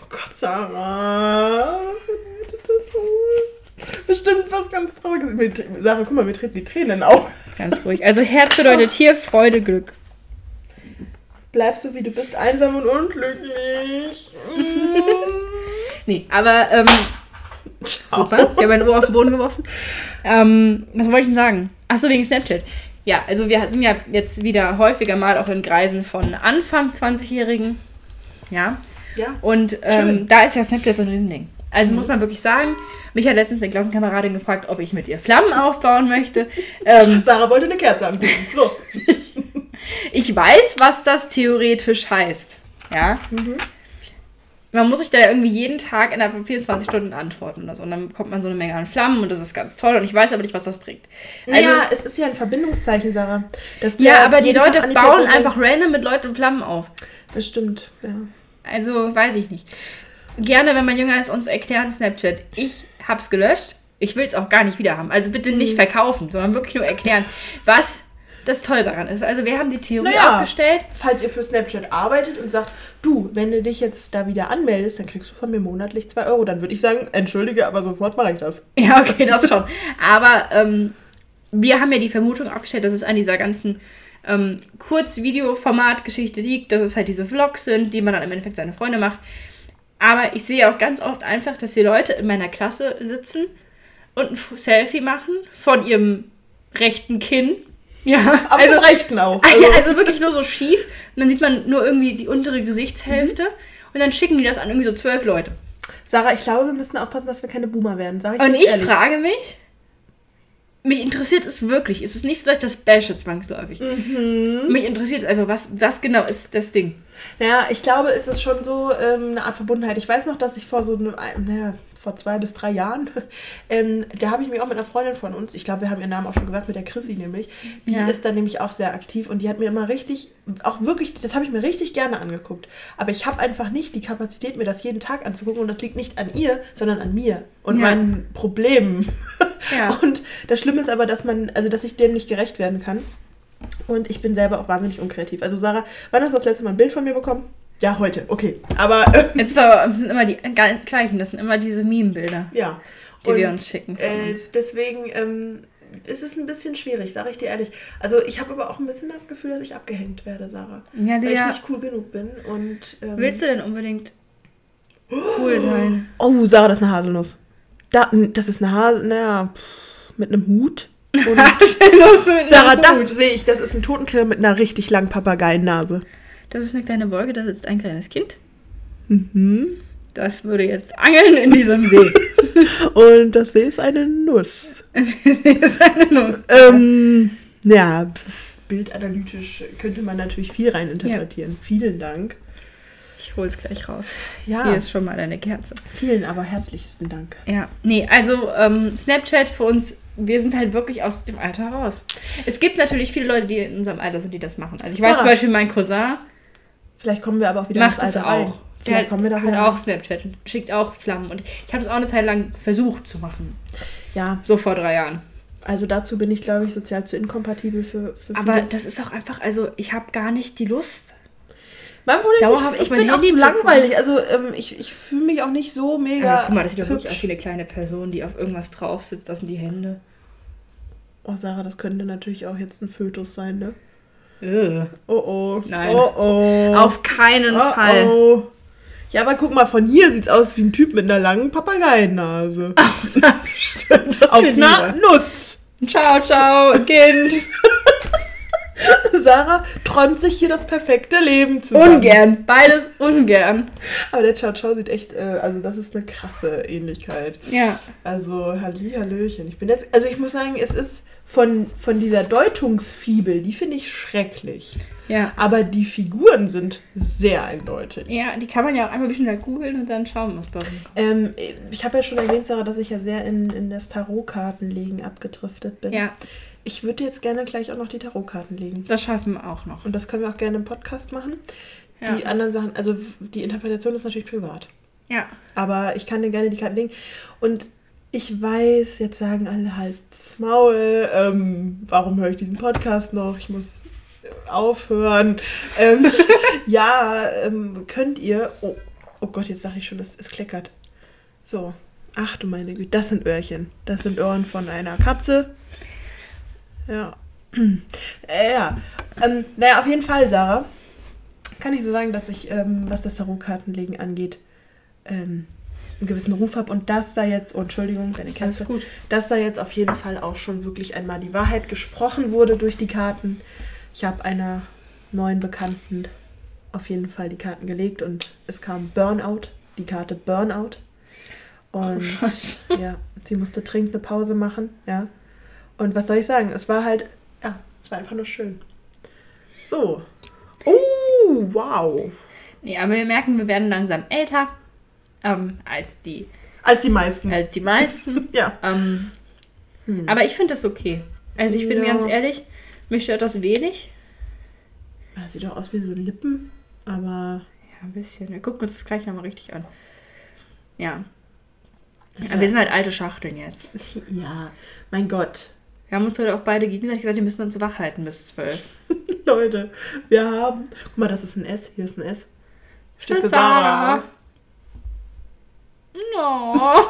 Oh Gott, Sarah, was bedeutet das wohl? Bestimmt was ganz Trauriges. Sarah, guck mal, mir treten die Tränen auch. Ganz ruhig. Also Herz bedeutet hier Freude, Glück. Bleibst du wie du bist, einsam und unglücklich. <laughs> Nee, aber ähm, super. Ich habe mein Ohr auf den Boden geworfen. Ähm, was wollte ich denn sagen? Achso, wegen Snapchat. ja, also wir sind ja jetzt wieder häufiger mal auch in Kreisen von Anfang 20-Jährigen. Ja. Ja. Und ähm, da ist ja Snapchat so ein Riesending. Also muss man wirklich sagen, mich hat letztens eine Klassenkameradin gefragt, ob ich mit ihr Flammen aufbauen möchte. <laughs> Ähm, Sarah wollte eine Kerze anzünden. So. <laughs> ich weiß, was das theoretisch heißt. Ja. Man muss sich da irgendwie jeden Tag innerhalb von 24 Stunden antworten oder so. Und dann bekommt man so eine Menge an Flammen und das ist ganz toll. Und ich weiß aber nicht, was das bringt. Also, ja, es ist ja ein Verbindungszeichen, Sarah. Ja, aber die Tag Leute die bauen einfach random mit Leuten Flammen auf. Das stimmt, ja. Also, weiß ich nicht. Gerne, wenn man jünger ist, uns erklären Snapchat. Ich hab's gelöscht. Ich will's auch gar nicht wieder haben. Also bitte Mhm. nicht verkaufen, sondern wirklich nur erklären, was das Tolle daran ist. Also wir haben die Theorie Naja. aufgestellt. Falls ihr für Snapchat arbeitet und sagt, du, wenn du dich jetzt da wieder anmeldest, dann kriegst du von mir monatlich 2 Euro. Dann würde ich sagen, entschuldige, aber sofort mache ich das. <laughs> Ja, okay, das schon. Aber ähm, wir haben ja die Vermutung aufgestellt, dass es an dieser ganzen ähm, Kurzvideoformat-Geschichte liegt, dass es halt diese Vlogs sind, die man dann im Endeffekt seine Freunde macht. Aber ich sehe auch ganz oft einfach, dass die Leute in meiner Klasse sitzen und ein Selfie machen von ihrem rechten Kinn. Ja, Aber also, rechten auch. <laughs> also, Also, wirklich nur so schief. Und dann sieht man nur irgendwie die untere Gesichtshälfte. Und dann schicken die das an irgendwie so zwölf Leute. Sarah, ich glaube, wir müssen aufpassen, dass wir keine Boomer werden. Sag ich Und ich ehrlich. frage mich, mich interessiert es wirklich. Es ist nicht so, dass ich das bashe zwangsläufig. Mhm. Mich interessiert es einfach, was, was genau ist das Ding. Naja, ich glaube, es ist schon so ähm, eine Art Verbundenheit. Ich weiß noch, dass ich vor so einem, naja, vor zwei bis drei Jahren, <laughs> ähm, da habe ich mich auch mit einer Freundin von uns, ich glaube, wir haben ihren Namen auch schon gesagt, mit der Chrissy nämlich, die Ja. ist da nämlich auch sehr aktiv und die hat mir immer richtig, auch wirklich, das habe ich mir richtig gerne angeguckt. Aber ich habe einfach nicht die Kapazität, mir das jeden Tag anzugucken und das liegt nicht an ihr, sondern an mir und Ja. meinen Problemen. Ja. <laughs> Und das Schlimme ist aber, dass man, also dass ich dem nicht gerecht werden kann. Und ich bin selber auch wahnsinnig unkreativ. Also Sarah, wann hast du das letzte Mal ein Bild von mir bekommen? Ja, heute, okay. Aber äh, Es ist aber, sind immer die gleichen, das sind immer diese Meme-Bilder, ja. die Und, wir uns schicken. Äh, deswegen ähm, ist es ein bisschen schwierig, sage ich dir ehrlich. Also ich habe aber auch ein bisschen das Gefühl, dass ich abgehängt werde, Sarah. Ja, Weil ich nicht cool genug bin. Und, ähm, Willst du denn unbedingt cool sein? Oh, Sarah, das ist eine Haselnuss. Da, das ist eine Haselnuss, naja, mit einem Hut. <laughs> Und Sarah, das sehe ich, das ist ein Totenkiller mit einer richtig langen Papageiennase. Das ist eine kleine Wolke, da sitzt ein kleines Kind. Mhm. Das würde jetzt angeln in diesem See. <laughs> Und das See ist eine Nuss. <laughs> das ist eine Nuss. Ähm, ja, bildanalytisch könnte man natürlich viel reininterpretieren. Vielen Dank. Ich hol's gleich raus. Ja, Hier ist schon mal deine Kerze. vielen, aber herzlichsten Dank. Ja, nee, also ähm, Snapchat für uns, wir sind halt wirklich aus dem Alter raus. Es gibt natürlich viele Leute, die in unserem Alter sind, die das machen. Also ich weiß Sarah. zum Beispiel, mein Cousin Vielleicht kommen wir aber auch wieder macht ins Alter rein. auch. Der Vielleicht kommen wir da hat auch Snapchat und schickt auch Flammen. Und ich habe das auch eine Zeit lang versucht zu machen. Ja, So vor drei Jahren. also dazu bin ich, glaube ich, sozial zu inkompatibel für, für Aber vieles. das ist auch einfach, also ich habe gar nicht die Lust. Mein Problem ist, ich, ich bin auch zu langweilig. Also ähm, ich, ich fühle mich auch nicht so mega Ja, guck mal, das sieht doch wirklich aus wie eine kleine Person, die auf irgendwas drauf sitzt. Das sind die Hände. Oh, Sarah, das könnte natürlich auch jetzt ein Fötus sein, ne? Ugh. Oh, oh. Nein. Oh, oh. Auf keinen oh, Fall. Oh. Ja, aber guck mal, von hier sieht's aus wie ein Typ mit einer langen Papageiennase. Das <laughs> stimmt. Das Auf einer. Nuss. Ciao, ciao, Kind. <laughs> <laughs> Sarah träumt sich hier das perfekte Leben zusammen. ungern. Beides ungern. Aber der Ciao Ciao sieht echt, äh, also das ist eine krasse Ähnlichkeit. Ja. Also Halli, Hallöchen. Ich bin jetzt, also ich muss sagen, es ist von, von dieser Deutungsfibel, die finde ich schrecklich. Ja. Aber die Figuren sind sehr eindeutig. Ja, die kann man ja auch einfach ein bisschen da googeln und dann schauen, was bei. Ähm, ich habe ja schon erwähnt, Sarah, dass ich ja sehr in, in das Tarotkartenlegen abgedriftet bin. Ja, Ich würde jetzt gerne gleich auch noch die Tarotkarten legen. das schaffen wir auch noch. Und das können wir auch gerne im Podcast machen. Ja. Die anderen Sachen, also die Interpretation ist natürlich privat. Ja. Aber ich kann dir gerne die Karten legen. Und ich weiß, jetzt sagen alle halt's Maul. Ähm, warum höre ich diesen Podcast noch? Ich muss äh, aufhören. Ähm, <laughs> ja, ähm, könnt ihr. Oh, oh Gott, jetzt sage ich schon, es, es kleckert. So. Ach du meine Güte, das sind Öhrchen. Das sind Ohren von einer Katze. Ja. <clears throat> Äh, ja. Ähm, naja, auf jeden Fall, Sarah. Kann ich so sagen, dass ich, ähm, was das Tarotkartenlegen angeht, ähm, einen gewissen Ruf habe und dass da jetzt, oh, Entschuldigung, deine Katze, gut. dass da jetzt auf jeden Fall auch schon wirklich einmal die Wahrheit gesprochen wurde durch die Karten. Ich habe einer neuen Bekannten auf jeden Fall die Karten gelegt und es kam Burnout, die Karte Burnout. Und Scheiße. ja, sie musste dringend eine Pause machen, ja. Und was soll ich sagen? Es war halt, ja, es war einfach nur schön. So. Oh, wow. Nee, aber wir merken, wir werden langsam älter ähm, als, die, Als die meisten. als die meisten. <laughs> Ja. ähm, Hm. aber ich finde das okay. Also ich bin Ja. ganz ehrlich, mich stört das wenig. Das sieht doch aus wie so Lippen, aber. Ja, ein bisschen. Wir gucken uns das gleich nochmal richtig an. Ja. Das Aber wir sind halt alte Schachteln jetzt. <laughs> Ja, mein Gott. Wir haben uns heute auch beide gegenseitig gesagt, wir müssen uns wach halten bis zwölf. <laughs> Leute, wir haben. Guck mal, das ist ein S. Hier ist ein S. Steht für Sarah. Sarah. No.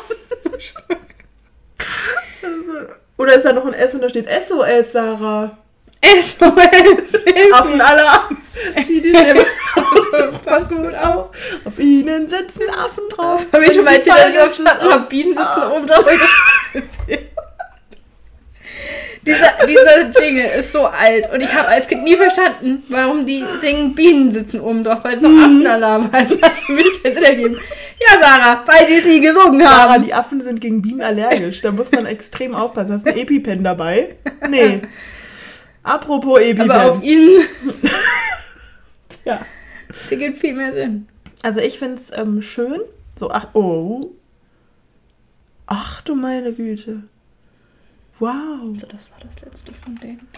<laughs> Oder ist da noch ein S und da steht SOS, Sarah? SOS. Affenalarm. Zieh die Stimme aus. <laughs> Pass gut auf. Auf ihnen sitzen Affen drauf. Habe ich schon mal erzählt, dass ich auf Bienen sitzen oben drauf. Dieser, dieser Jingle ist so alt und ich habe als Kind nie verstanden, warum die singen Bienen sitzen oben drauf, weil es so Mhm. Affenalarm heißt. <laughs> Das mich keinen Sinn ergeben. Ja, Sarah, weil sie es nie gesungen Sarah, haben. die Affen sind gegen Bienen allergisch. Da muss man extrem aufpassen. Hast du ein EpiPen dabei? Nee. Apropos EpiPen. Aber auf ihnen, <laughs> ja. das ergibt viel mehr Sinn. Also ich finde es ähm, schön. So, ach, oh. Ach du meine Güte. Wow. So, das war das letzte von denen.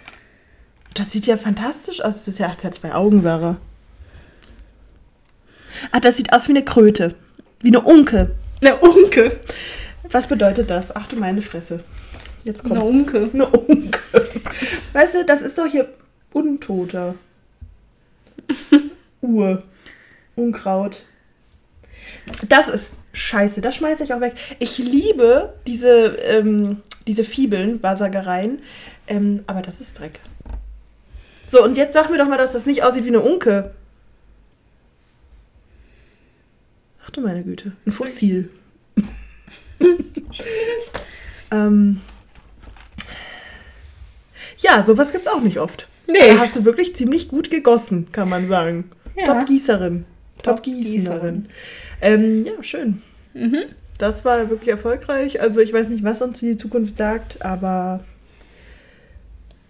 Das sieht ja fantastisch aus. Das ist ja, hat ja zwei Augen, Sarah. Ah, das sieht aus wie eine Kröte. Wie eine Unke. Eine Unke. Was bedeutet das? Ach du meine Fresse. Jetzt kommt Eine Unke. Eine Unke. Weißt du, das ist doch hier Untoter. <laughs> Ur. Unkraut. Das ist scheiße. Das schmeiße ich auch weg. Ich liebe diese, ähm, diese Fibeln, Wahrsagereien. Ähm, aber das ist Dreck. So, und jetzt sag mir doch mal, dass das nicht aussieht wie eine Unke. Ach du meine Güte. Ein Fossil. <laughs> ähm, ja, sowas gibt's auch nicht oft. Nee. Da hast du wirklich ziemlich gut gegossen, kann man sagen. Ja. Top-Gießerin. Top-Gießerin. Ähm, ja, schön. Mhm. Das war wirklich erfolgreich. Also ich weiß nicht, was uns die Zukunft sagt, aber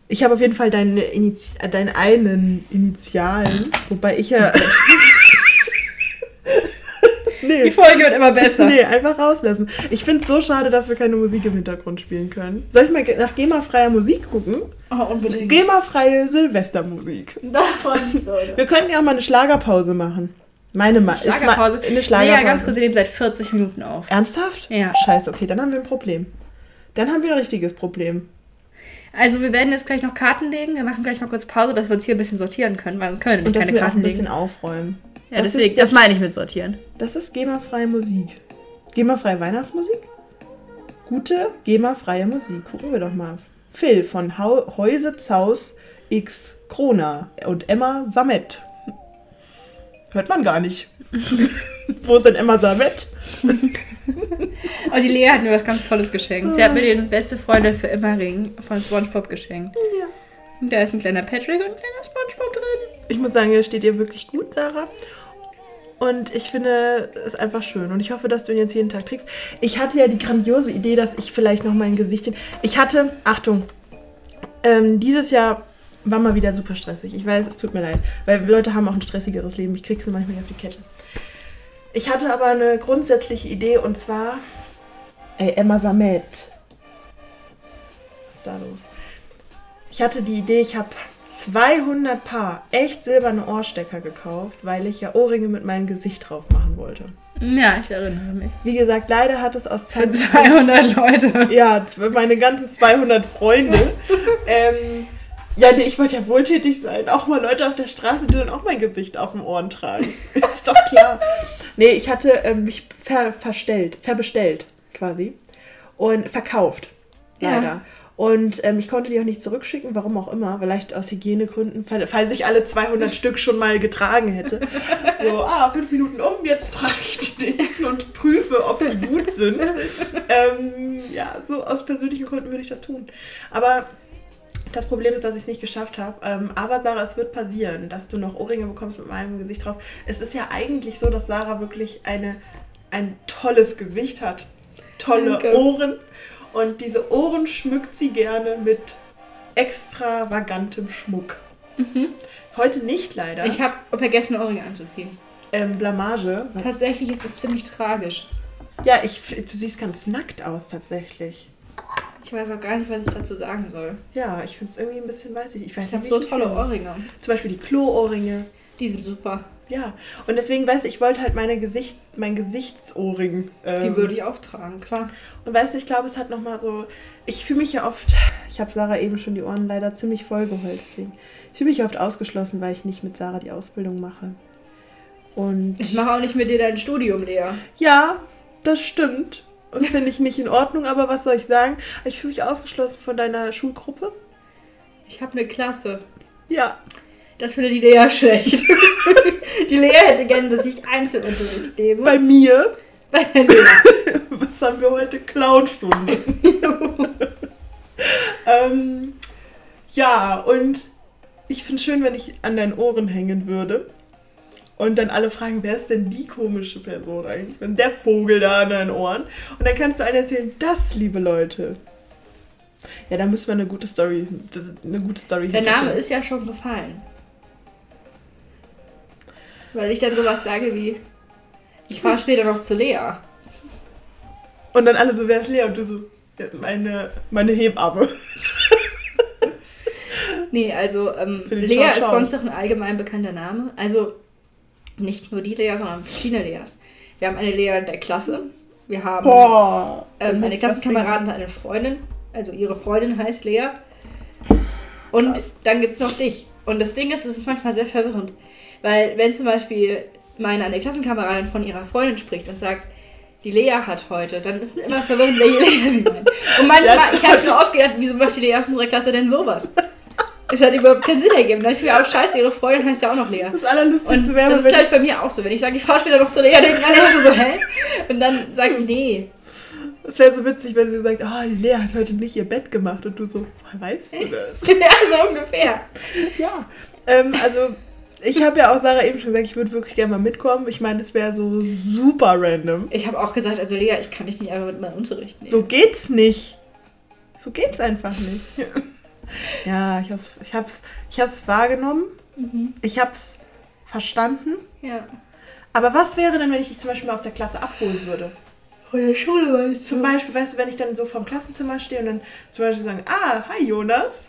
ich habe auf jeden Fall deine Initi äh, deinen einen Initialen, wobei ich ja... <laughs> Die nee, Folge wird immer besser. nee, einfach rauslassen. Ich finde es so schade, dass wir keine Musik im Hintergrund spielen können. Soll ich mal nach GEMA-freier Musik gucken? Oh, unbedingt. GEMA-freie Silvestermusik. Davon. Wir könnten ja auch mal eine Schlagerpause machen. Meine Ma ist Schlagerpause. mal eine Nee, Schlagerpause. ja, ganz kurz, wir nehmen seit 40 Minuten auf. Ernsthaft? Ja. Scheiße, okay, dann haben wir ein Problem. Dann haben wir ein richtiges Problem. Also wir werden jetzt gleich noch Karten legen. Wir machen gleich mal kurz Pause, dass wir uns hier ein bisschen sortieren können, weil sonst können wir Und nämlich dass keine wir Karten ein bisschen legen. aufräumen. Ja, das deswegen, ist das jetzt- meine ich mit sortieren. Das ist GEMA-freie Musik. GEMA-freie Weihnachtsmusik? Gute GEMA-freie Musik. Gucken wir doch mal. Phil von Häuse Zaus X Krona und Emma Samet. Hört man gar nicht. <laughs> Wo ist denn Emma Samet? Aber <laughs> die Lea hat mir was ganz Tolles geschenkt. Sie hat mir den beste Freunde für immer Ring von SpongeBob geschenkt. Ja. Und da ist ein kleiner Patrick und ein kleiner SpongeBob drin. Ich muss sagen, das steht dir wirklich gut, Sarah. Und ich finde es einfach schön. Und ich hoffe, dass du ihn jetzt jeden Tag trägst. Ich hatte ja die grandiose Idee, dass ich vielleicht noch mein Gesichtchen. Ich hatte, Achtung, ähm, dieses Jahr war mal wieder super stressig. Ich weiß, es tut mir leid. Weil Leute haben auch ein stressigeres Leben. Ich krieg's nur manchmal nicht auf die Kette. Ich hatte aber eine grundsätzliche Idee und zwar. Ey, Emma Samet. Was ist da los? Ich hatte die Idee, ich habe 200 Paar echt silberne Ohrstecker gekauft, weil ich ja Ohrringe mit meinem Gesicht drauf machen wollte. Ja, ich erinnere mich. Wie gesagt, leider hat es aus Für Zeit. 200 Leute. Ja, meine ganzen 200 Freunde. <laughs> ähm, ja, nee, ich wollte ja wohltätig sein. Auch mal Leute auf der Straße, die dann auch mein Gesicht auf den Ohren tragen. <laughs> ist doch klar. Nee, ich hatte ähm, mich ver verstellt, verbestellt quasi. Und verkauft. Ja. Leider. Und ähm, ich konnte die auch nicht zurückschicken, warum auch immer. Vielleicht aus Hygienegründen, fall- falls ich alle 200 <laughs> Stück schon mal getragen hätte. So, <laughs> ah, fünf Minuten um, jetzt trage ich die nächsten und prüfe, ob die gut sind. ähm, ja, so aus persönlichen Gründen würde ich das tun. Aber das Problem ist, dass ich es nicht geschafft habe. Ähm, aber Sarah, es wird passieren, dass du noch Ohrringe bekommst mit meinem Gesicht drauf. Es ist ja eigentlich so, dass Sarah wirklich eine, ein tolles Gesicht hat. Tolle Danke. Ohren. Und diese Ohren schmückt sie gerne mit extravagantem Schmuck. Heute nicht leider. Ich habe vergessen, Ohrringe anzuziehen. ähm, Blamage. Tatsächlich ist das ziemlich tragisch. Ja, ich, du siehst ganz nackt aus tatsächlich. Ich weiß auch gar nicht, was ich dazu sagen soll. Ja, ich finde es irgendwie ein bisschen weiß ich. Ich weiß Ich habe so tolle. Ohrringe. Zum Beispiel die Klo-Ohrringe. Die sind super. Ja, und deswegen weiß ich, ich wollte halt meine Gesicht, mein Gesichtsohrring. Ähm, Die würde ich auch tragen, klar. Und weißt du, ich glaube, es hat nochmal so. Ich fühle mich ja oft. Ich habe Sarah eben schon die Ohren leider ziemlich voll geheult, deswegen. Ich fühle mich oft ausgeschlossen, weil ich nicht mit Sarah die Ausbildung mache. Und. Ich mache auch nicht mit dir dein Studium leer. Ja, das stimmt. Und finde ich nicht in Ordnung, aber was soll ich sagen? Ich fühle mich ausgeschlossen von deiner Schulgruppe. Ich habe eine Klasse. Ja. Das findet die Lea schlecht. <laughs> die Lea hätte gerne, dass ich Einzelunterricht gebe. Bei mir, Bei der Lea. <laughs> was haben wir heute? Clownstunde. <laughs> ähm, ja, und ich finde es schön, wenn ich an deinen Ohren hängen würde. Und dann alle fragen, wer ist denn die komische Person eigentlich? Wenn der Vogel da an deinen Ohren. Und dann kannst du einen erzählen, das, liebe Leute. Ja, da müssen wir eine gute Story, eine gute Story Der Name ist ja schon gefallen. Weil ich dann sowas sage wie, ich fahre später noch zu Lea. Und dann alle so, wer ist Lea? Und du so, meine, meine Hebamme. <laughs> Nee, also ähm, Lea ist bei uns auch ein allgemein bekannter Name. Also nicht nur die Lea, sondern verschiedene Leas. Wir haben eine Lea in der Klasse. Wir haben Boah. ähm, eine Klassenkameradin, eine Freundin. Also ihre Freundin heißt Lea. Und Krass. dann gibt es noch dich. Und das Ding ist, es ist manchmal sehr verwirrend. Weil wenn zum Beispiel meine eine Klassenkameradin von ihrer Freundin spricht und sagt, die Lea hat heute, dann ist es immer verwirrend, welche Lea sie meint. Und manchmal, ich habe schon oft gedacht, wieso macht die Lea aus unserer Klasse denn sowas? Es hat überhaupt keinen Sinn ergeben. Dann fiel mir auch scheiße, ihre Freundin heißt ja auch noch Lea. Das Allerlustigste wäre, das ist, wenn glaube ich, bei mir auch so. Wenn ich sage, ich fahre später noch zu Lea, denken alle erst so, hä? Und dann sage ich, nee. Es wäre so witzig, wenn sie sagt, ah, die Lea hat heute nicht ihr Bett gemacht und du so, woher weißt du das? <laughs> ja, so ungefähr. ja. Ähm, also, ich habe ja auch Sarah eben schon gesagt, ich würde wirklich gerne mal mitkommen. Ich meine, das wäre so super random. Ich habe auch gesagt, also Lea, ich kann dich nicht einfach mit meinem Unterricht nehmen. So geht's nicht. So geht's einfach nicht. <laughs> ja, ich hab's, ich hab's, ich hab's wahrgenommen. Mhm. Ich hab's verstanden. Ja. Aber was wäre denn, wenn ich dich zum Beispiel mal aus der Klasse abholen würde? Von der Schule meinst Zum Beispiel, weißt du, wenn ich dann so vorm Klassenzimmer stehe und dann zum Beispiel sagen, ah, hi Jonas.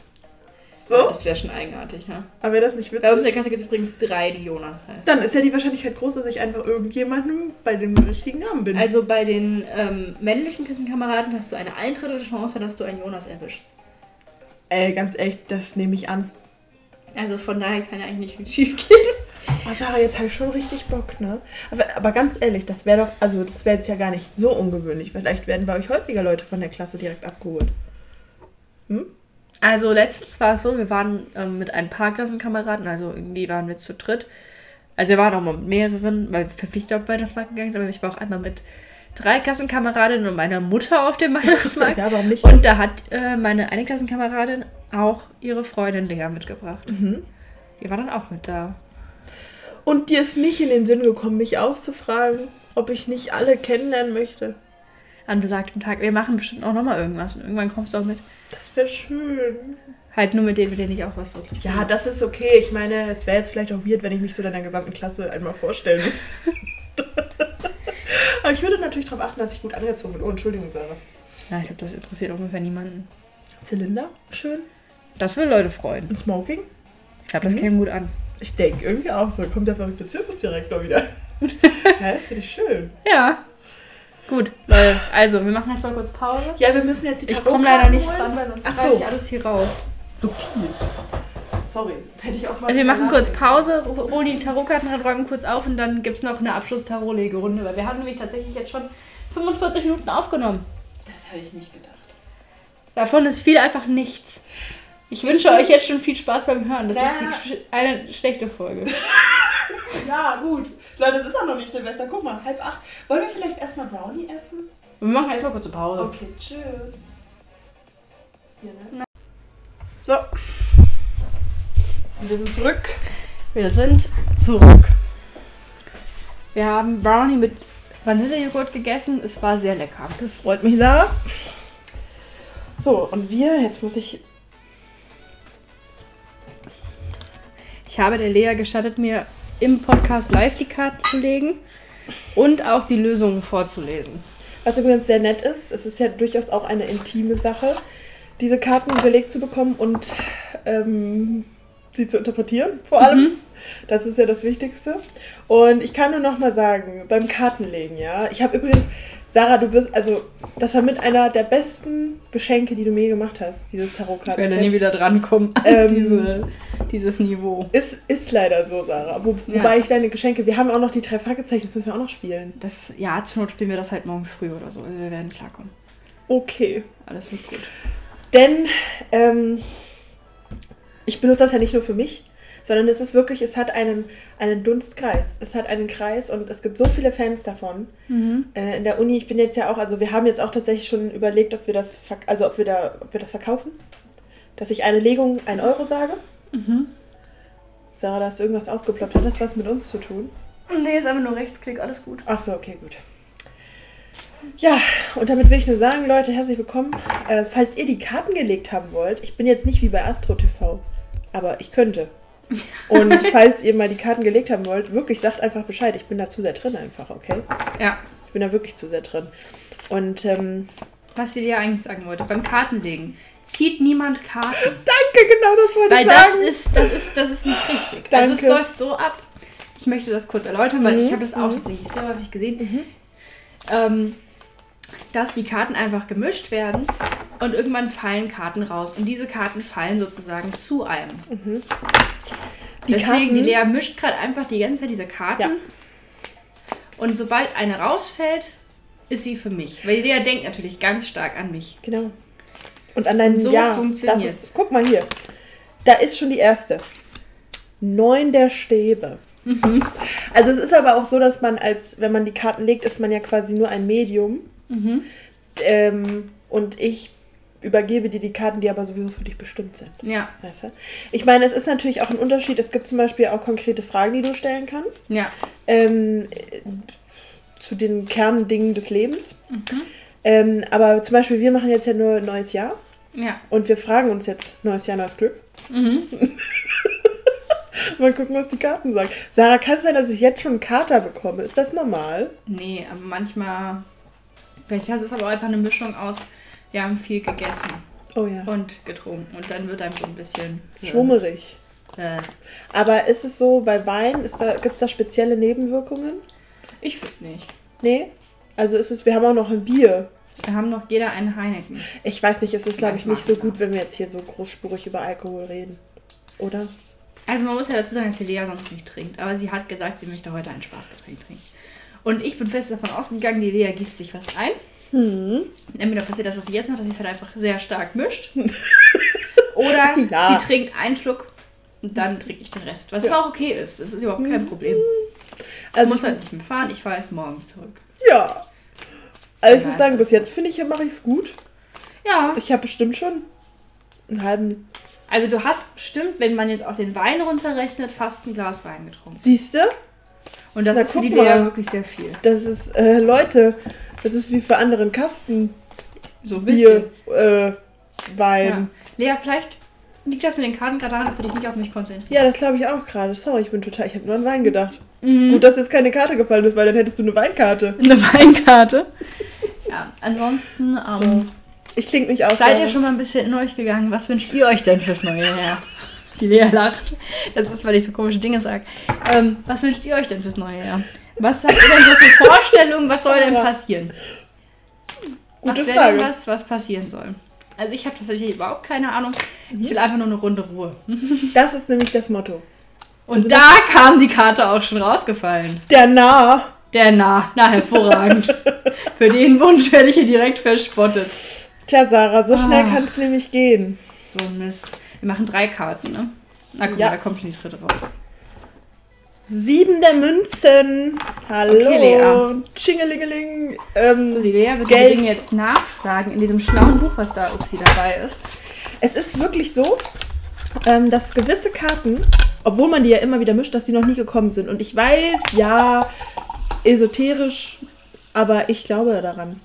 So, Das wäre schon eigenartig, ja. aber wäre das nicht Bei uns in witzig? der Klasse gibt es übrigens drei, die Jonas heißen. Dann ist ja die Wahrscheinlichkeit groß, dass ich einfach irgendjemandem bei dem richtigen Namen bin. Also bei den ähm, männlichen Klassenkameraden hast du eine ein Drittel Chance, dass du einen Jonas erwischst. Ey, ganz ehrlich, das nehme ich an. Also von daher kann ja eigentlich nicht schief gehen. Oh, Sarah, jetzt habe ich schon richtig Bock, ne? Aber, aber ganz ehrlich, das wäre doch, also das wäre jetzt ja gar nicht so ungewöhnlich. Vielleicht werden bei euch häufiger Leute von der Klasse direkt abgeholt. Also letztens war es so, wir waren ähm, mit ein paar Klassenkameraden, also irgendwie waren wir zu dritt. Also wir waren auch mal mit mehreren, weil wir verpflichtet auf Weihnachtsmarkt gegangen sind, aber ich war auch einmal mit drei Klassenkameradinnen und meiner Mutter auf dem Weihnachtsmarkt. <laughs> Ja, warum nicht? Und da hat äh, meine eine Klassenkameradin auch ihre Freundin Lea mitgebracht. Mhm. Die war dann auch mit da. Und dir ist nicht in den Sinn gekommen, mich auszufragen, ob ich nicht alle kennenlernen möchte. An besagtem Tag. Wir machen bestimmt auch nochmal irgendwas und irgendwann kommst du auch mit. Das wäre schön. Halt nur mit denen, mit denen ich auch was so zu tun Ja, das ist okay. Ich meine, es wäre jetzt vielleicht auch weird, wenn ich mich so deiner gesamten Klasse einmal vorstellen würde. <laughs> Aber ich würde natürlich darauf achten, dass ich gut angezogen bin. Oh, Entschuldigung, Sarah. Ja, ich glaube, das interessiert ungefähr niemanden. Zylinder, schön. Das will Leute freuen. Ein Smoking. Ich glaube, das Mhm. käme gut an. Ich denke irgendwie auch so. Kommt der verrückte Zirkusdirektor wieder. <laughs> ja, das finde ich schön. Ja. Gut, Leute. Also, wir machen jetzt mal kurz Pause. Ja, wir müssen jetzt die Ich komme leider nicht holen. dran, weil sonst Ach so. ich alles hier raus. Subtil. Sorry, <laughs> hätte ich auch mal. Also wir machen kurz. Pause, holen die Tarotkarten ran, räumen kurz auf und dann gibt es noch eine Abschluss-Tarot-Legerunde, weil wir haben nämlich tatsächlich jetzt schon 45 Minuten aufgenommen. Das hätte ich nicht gedacht. Davon ist viel einfach nichts. Ich wünsche euch jetzt schon viel Spaß beim Hören. Das Na. ist die, eine schlechte Folge. <laughs> Ja, gut. Leute, es ist auch noch nicht Silvester. Guck mal, halb acht. Wollen wir vielleicht erstmal Brownie essen? Wir machen jetzt mal kurze Pause. Okay, tschüss. Hier, ne? So. Und wir sind zurück. Wir sind zurück. Wir haben Brownie mit Vanillejoghurt gegessen. Es war sehr lecker. Das freut mich da. So, und wir, jetzt muss ich. Ich habe der Lea gestattet, mir im Podcast live die Karten zu legen und auch die Lösungen vorzulesen. Was übrigens sehr nett ist, es ist ja durchaus auch eine intime Sache, diese Karten gelegt zu bekommen und ähm, sie zu interpretieren, vor allem. Das ist ja das Wichtigste. Und ich kann nur noch mal sagen, beim Kartenlegen, ja, ich habe übrigens, Sarah, du wirst, also, das war mit einer der besten Geschenke, die du mir gemacht hast, dieses Ich werde nie Tarotkarten. wieder drankommen an Ähm, diese, dieses Niveau. Ist, ist leider so, Sarah. Wo, Ja. Wobei ich deine Geschenke, wir haben auch noch die drei Fragezeichen, das müssen wir auch noch spielen. Das, ja, zur Not spielen wir das halt morgen früh oder so. Wir werden klarkommen. Okay. Alles wird gut. Denn ähm, ich benutze das ja nicht nur für mich, sondern es ist wirklich, es hat einen, einen Dunstkreis. Es hat einen Kreis und es gibt so viele Fans davon. Äh, in der Uni, ich bin jetzt ja auch, also wir haben jetzt auch tatsächlich schon überlegt, ob wir das, verk- also ob wir da, ob wir das verkaufen. Dass ich eine Legung 1 Euro sage. Sarah, da ist irgendwas aufgeploppt. Hat das was mit uns zu tun? Nee, ist einfach nur Rechtsklick, alles gut. Ach so, okay, gut. Ja, und damit will ich nur sagen, Leute, herzlich willkommen. Äh, falls ihr die Karten gelegt haben wollt, ich bin jetzt nicht wie bei Astro TV, aber ich könnte. Und <laughs> falls ihr mal die Karten gelegt haben wollt, wirklich sagt einfach Bescheid. Ich bin da zu sehr drin einfach, okay? Ja, Ich bin da wirklich zu sehr drin. Und ähm, was wir dir eigentlich sagen wollte, beim Kartenlegen zieht niemand Karten. <laughs> danke, genau das wollte Weil ich das sagen. ist, das ist, das ist nicht richtig. Also es Danke. läuft so ab. Ich möchte das kurz erläutern, weil Mhm, ich habe das auch mhm. tatsächlich sehr häufig gesehen. Ähm, dass die Karten einfach gemischt werden und irgendwann fallen Karten raus. Und diese Karten fallen sozusagen zu einem. Die Deswegen, Karten- die Lea mischt gerade einfach die ganze Zeit diese Karten. Ja. Und sobald eine rausfällt, ist sie für mich. Weil die Lea denkt natürlich ganz stark an mich. Genau. Und an deinem Und so ja, funktioniert's. das ist- Guck mal hier. Da ist schon die erste. Neun der Stäbe. Mhm. Also es ist aber auch so, dass man als, wenn man die Karten legt, ist man ja quasi nur ein Medium. Mhm. Ähm, und ich übergebe dir die Karten, die aber sowieso für dich bestimmt sind. Ja, Weißt du? Ich meine, es ist natürlich auch ein Unterschied. Es gibt zum Beispiel auch konkrete Fragen, die du stellen kannst. ja. Ähm, äh, zu den Kerndingen des Lebens. Mhm. Ähm, aber zum Beispiel, wir machen jetzt ja nur ein neues Jahr. Ja. Und wir fragen uns jetzt, neues Jahr, neues Glück. Mhm. <laughs> Mal gucken, was die Karten sagen. Sarah, kann es sein, dass ich jetzt schon einen Kater bekomme? Ist das normal? Nee, aber manchmal. Vielleicht ist es aber einfach eine Mischung aus, wir haben viel gegessen Oh ja. und getrunken. Und dann wird einem so ein bisschen. Schwummerig. Äh, Aber ist es so, bei Wein, da, gibt es da spezielle Nebenwirkungen? ich finde nicht. Nee? Also ist es, wir haben auch noch ein Bier. Wir haben noch jeder einen Heineken. Ich weiß nicht, es ist, glaube ich, nicht so gut, wenn wir jetzt hier so großspurig über Alkohol reden. Oder? Also man muss ja dazu sagen, dass die Lea sonst nicht trinkt. Aber sie hat gesagt, sie möchte heute ein Spaßgetränk trinken. Und ich bin fest davon ausgegangen, die Lea gießt sich was ein. Hm. Entweder passiert das, was sie jetzt macht, dass sie es halt einfach sehr stark mischt. <laughs> Oder Ja. sie trinkt einen Schluck und dann trinke ich den Rest. Was Ja. auch okay ist. Das ist überhaupt kein Problem. Ich Also, muss halt nicht mehr fahren, ich fahre erst morgens zurück. ja. Also ich muss sagen, bis jetzt finde ich, mache ich es gut. Ja, Ich habe bestimmt schon einen halben. also du hast bestimmt, wenn man jetzt auch den Wein runterrechnet, fast ein Glas Wein getrunken. Siehst du? Und das Na, ist für die mal. wirklich sehr viel. Das ist, äh, Leute, das ist wie für anderen Kasten So ein bisschen. Bier, äh, Wein. Ja. Lea, vielleicht liegt das mit den Karten gerade daran, dass du dich nicht auf mich konzentrierst. Ja, das glaube ich auch gerade. Sorry, ich bin total. Ich habe nur an Wein gedacht. Mhm. Gut, dass jetzt keine Karte gefallen ist, weil dann hättest du eine Weinkarte. Eine Weinkarte. Ja, ansonsten ähm, Ich klinge mich aus. seid ihr schon mal ein bisschen in euch gegangen. Was wünscht ihr euch denn fürs neue Jahr? Die Lea lacht. Das ist, weil ich so komische Dinge sage. Ähm, was wünscht ihr euch denn fürs neue Jahr? Was habt ihr denn so für Vorstellungen? Was soll denn passieren? Gute was wäre denn was, was passieren soll? Also ich habe tatsächlich überhaupt keine Ahnung. Ich will einfach nur eine Runde Ruhe. <laughs> Das ist nämlich das Motto. Und Also da kam die Karte auch schon rausgefallen. Der Nah. Der nah, na hervorragend. <laughs> Für den Wunsch werde ich hier direkt verspottet. Tja, Sarah, so schnell Ah. kann es nämlich gehen. So ein Mist. Wir machen drei Karten, ne? Na guck Ja. mal, da kommt schon die dritte raus. Sieben der Münzen. Hallo. Okay, Lea. Tschingelingeling. Ähm, So, die Lea wird Geld. die Dinge jetzt nachschlagen in diesem schlauen Buch, was da Upsi dabei ist. Es ist wirklich so, ähm, dass gewisse Karten, obwohl man die ja immer wieder mischt, dass die noch nie gekommen sind. Und ich weiß, ja, esoterisch, aber ich glaube daran,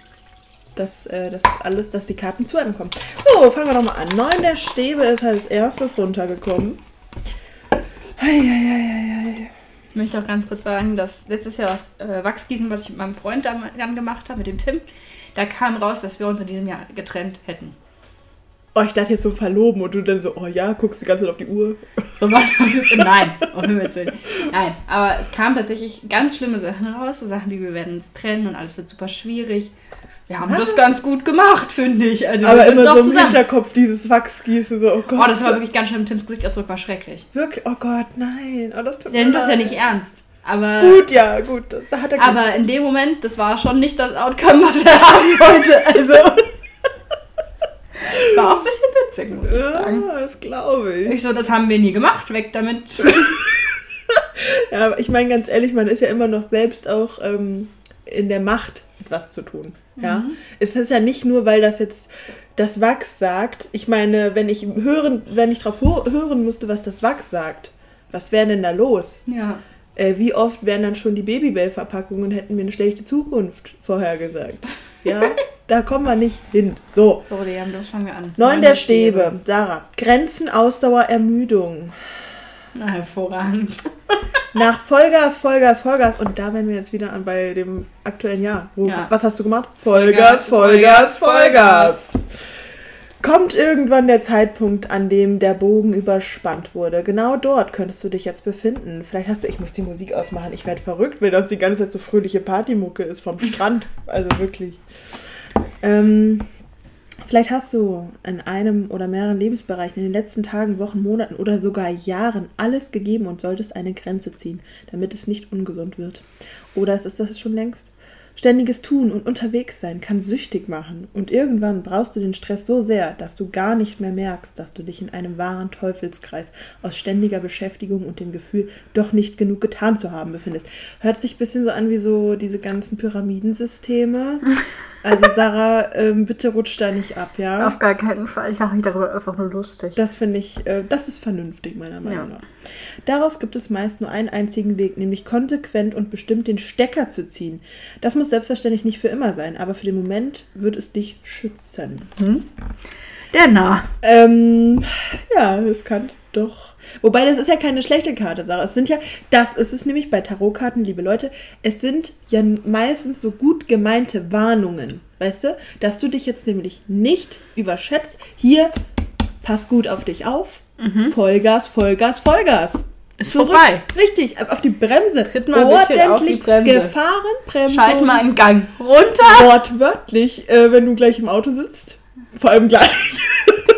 dass äh, das alles, dass die Karten zu einem kommen. So, fangen wir doch mal an. Neun der Stäbe ist als erstes runtergekommen. Eieieiei. Ich möchte auch ganz kurz sagen, dass letztes Jahr das äh, Wachsgießen, was ich mit meinem Freund dann, gemacht habe, mit dem Tim, da kam raus, dass wir uns in diesem Jahr getrennt hätten. Oh, ich dachte jetzt so verloben und du dann so, oh ja, guckst die ganze Zeit auf die Uhr. So was. Nein, um Himmels Willen. Nein, aber es kamen tatsächlich ganz schlimme Sachen raus. So Sachen wie, wir werden uns trennen und alles wird super schwierig. Wir haben das ganz gut gemacht, finde ich. Also wir Aber sind immer noch so im zusammen. Hinterkopf dieses Wachsgießen, so, oh Gott. Oh, das war wirklich ganz schlimm. Tims Gesichtsausdruck war schrecklich. wirklich, oh Gott, nein. Oh, das tut Der nimmt das ja nicht ernst. Aber, Gut, ja, gut. Da hat er aber in dem Moment, das war schon nicht das Outcome, was er <laughs> haben wollte. Also war auch ein bisschen witzig, muss ich sagen. Ja, das glaube ich. Ich so, das haben wir nie gemacht. Weg damit. <laughs> Ja, aber ich meine ganz ehrlich, man ist ja immer noch selbst auch ähm, in der Macht, etwas zu tun. Ja, Mhm. es ist ja nicht nur, weil das jetzt das Wachs sagt. Ich meine, wenn ich hören, wenn ich drauf hören müsste, was das Wachs sagt, was wäre denn da los? Ja. Äh, wie oft wären dann schon die Babybell-Verpackungen hätten mir eine schlechte Zukunft vorhergesagt? <laughs> Ja, da kommen wir nicht hin. So, So, Liam, das fangen wir an. neun der Stäbe. Sarah, Grenzen, Ausdauer, Ermüdung. Na, hervorragend. <laughs> Nach Vollgas, Vollgas, Vollgas. Und da wären wir jetzt wieder an bei dem aktuellen Jahr. Wo, Ja. Was hast du gemacht? Vollgas, Vollgas, Vollgas. Kommt irgendwann der Zeitpunkt, an dem der Bogen überspannt wurde. Genau dort könntest du dich jetzt befinden. Vielleicht hast du, ich muss die Musik ausmachen. Ich werde verrückt, wenn das die ganze Zeit so fröhliche Partymucke ist vom Strand. Also wirklich. Ähm, vielleicht hast du in einem oder mehreren Lebensbereichen in den letzten Tagen, Wochen, Monaten oder sogar Jahren alles gegeben und solltest eine Grenze ziehen, damit es nicht ungesund wird. Oder es ist das schon längst. Ständiges Tun und unterwegs sein kann süchtig machen und irgendwann brauchst du den Stress so sehr, dass du gar nicht mehr merkst, dass du dich in einem wahren Teufelskreis aus ständiger Beschäftigung und dem Gefühl, doch nicht genug getan zu haben, befindest. Hört sich ein bisschen so an wie so diese ganzen Pyramidensysteme. <laughs> Also Sarah, ähm, bitte rutsch da nicht ab, ja? Auf gar keinen Fall. Ich mache mich darüber einfach nur lustig. Das finde ich, äh, das ist vernünftig, meiner Meinung Ja. nach. Daraus gibt es meist nur einen einzigen Weg, nämlich konsequent und bestimmt den Stecker zu ziehen. Das muss selbstverständlich nicht für immer sein, aber für den Moment wird es dich schützen. Der Nah. Ähm, ja, es kann doch. Wobei, das ist ja keine schlechte Karte, Sarah. Es sind ja, das ist es nämlich bei Tarotkarten, liebe Leute, es sind ja meistens so gut gemeinte Warnungen, weißt du? Dass du dich jetzt nämlich nicht überschätzt. Hier, pass gut auf dich auf. Vollgas, Vollgas, Vollgas. Mhm. Ist vorbei. Richtig, auf die Bremse. Tritt mal die Bremse. Gefahrenbremse. Schalt mal einen Gang runter. Wortwörtlich, äh, wenn du gleich im Auto sitzt. Vor allem gleich.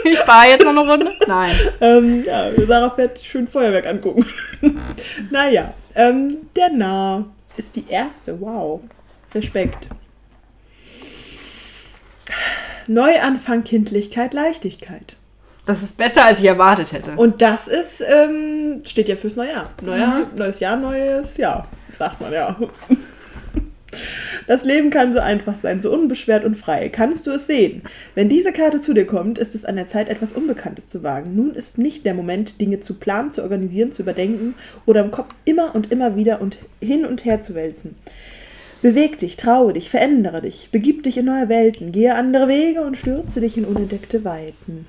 Ich fahre jetzt noch eine Runde. Nein. Ähm, ja, Sarah fährt schön Feuerwerk angucken. <laughs> naja, ähm, der Nah ist die erste. Wow. Respekt. Neuanfang, Kindlichkeit, Leichtigkeit. Das ist besser, als ich erwartet hätte. Und das ist, ähm, steht ja fürs neue Jahr. Neujahr, Neues Jahr, neues Jahr, sagt man ja. Das Leben kann so einfach sein, so unbeschwert und frei. Kannst du es sehen? Wenn diese Karte zu dir kommt, ist es an der Zeit, etwas Unbekanntes zu wagen. Nun ist nicht der Moment, Dinge zu planen, zu organisieren, zu überdenken oder im Kopf immer und immer wieder und hin und her zu wälzen. Beweg dich, traue dich, verändere dich, begib dich in neue Welten, gehe andere Wege und stürze dich in unentdeckte Weiten.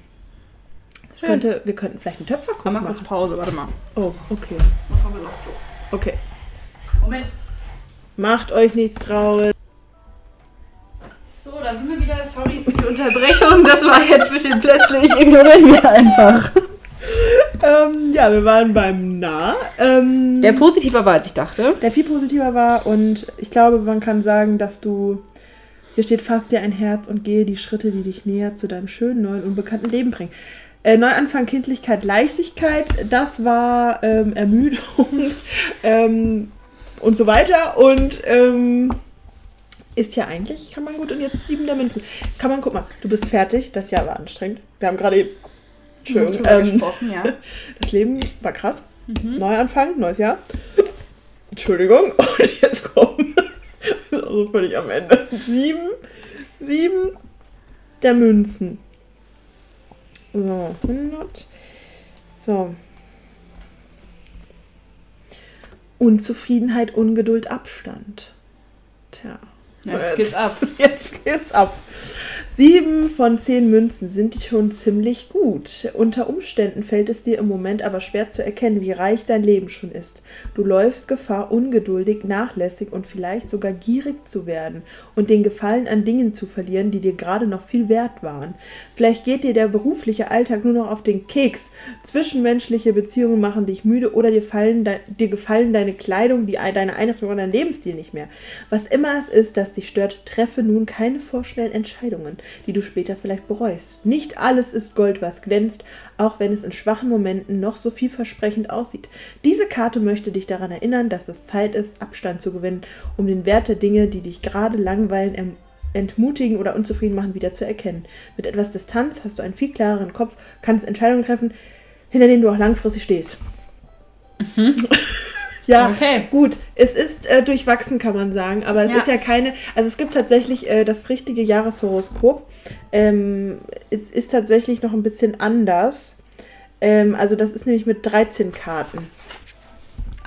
Das Schön. könnte, wir könnten vielleicht einen Töpferkurs Mach mal machen. kurz Pause, warte mal. Oh, okay. Okay. Moment. Macht euch nichts traurig. So, da sind wir wieder. Sorry für die Unterbrechung. Das war jetzt ein bisschen plötzlich. <laughs> Ignorieren wir einfach. Ähm, ja, wir waren beim Nah. Ähm, Der positiver war, als ich dachte. der viel positiver war und ich glaube, man kann sagen, dass du. Hier steht, fass dir ein Herz und gehe die Schritte, die dich näher zu deinem schönen, neuen, unbekannten Leben bringen. Äh, Neuanfang, Kindlichkeit, Leichtigkeit, das war ähm, Ermüdung <laughs> ähm, und so weiter. Und ähm, ist ja eigentlich, kann man gut. Und jetzt sieben der Münzen. Kann man, guck mal, du bist fertig. Das Jahr war anstrengend. Wir haben gerade. Entschuldigung. drüber Ähm, gesprochen, ja. <laughs> das Leben war krass. Neuanfang, neues Jahr. Entschuldigung. <laughs> Und jetzt kommen. <laughs> Das ist also völlig am Ende. Sieben. Sieben der Münzen. So, 100. So. Unzufriedenheit, Ungeduld, Abstand. Tja. Jetzt geht's ab. <laughs> Jetzt geht's ab. Sieben von zehn Münzen sind schon ziemlich gut. Unter Umständen fällt es dir im Moment aber schwer zu erkennen, wie reich dein Leben schon ist. Du läufst Gefahr, ungeduldig, nachlässig und vielleicht sogar gierig zu werden und den Gefallen an Dingen zu verlieren, die dir gerade noch viel wert waren. Vielleicht geht dir der berufliche Alltag nur noch auf den Keks. Zwischenmenschliche Beziehungen machen dich müde oder dir, fallen, dir gefallen deine Kleidung, die, deine Einrichtung oder dein Lebensstil nicht mehr. Was immer es ist, das dich stört, treffe nun keine vorschnellen Entscheidungen, die du später vielleicht bereust. Nicht alles ist Gold, was glänzt, auch wenn es in schwachen Momenten noch so vielversprechend aussieht. Diese Karte möchte dich daran erinnern, dass es Zeit ist, Abstand zu gewinnen, um den Wert der Dinge, die dich gerade langweilen, entmutigen oder unzufrieden machen, wieder zu erkennen. Mit etwas Distanz hast du einen viel klareren Kopf, kannst Entscheidungen treffen, hinter denen du auch langfristig stehst. <laughs> ja, Okay. gut. Es ist äh, durchwachsen, kann man sagen, aber es Ja. ist ja keine. Also es gibt tatsächlich äh, das richtige Jahreshoroskop. Ähm, es ist tatsächlich noch ein bisschen anders. Ähm, also das ist nämlich mit 13 Karten.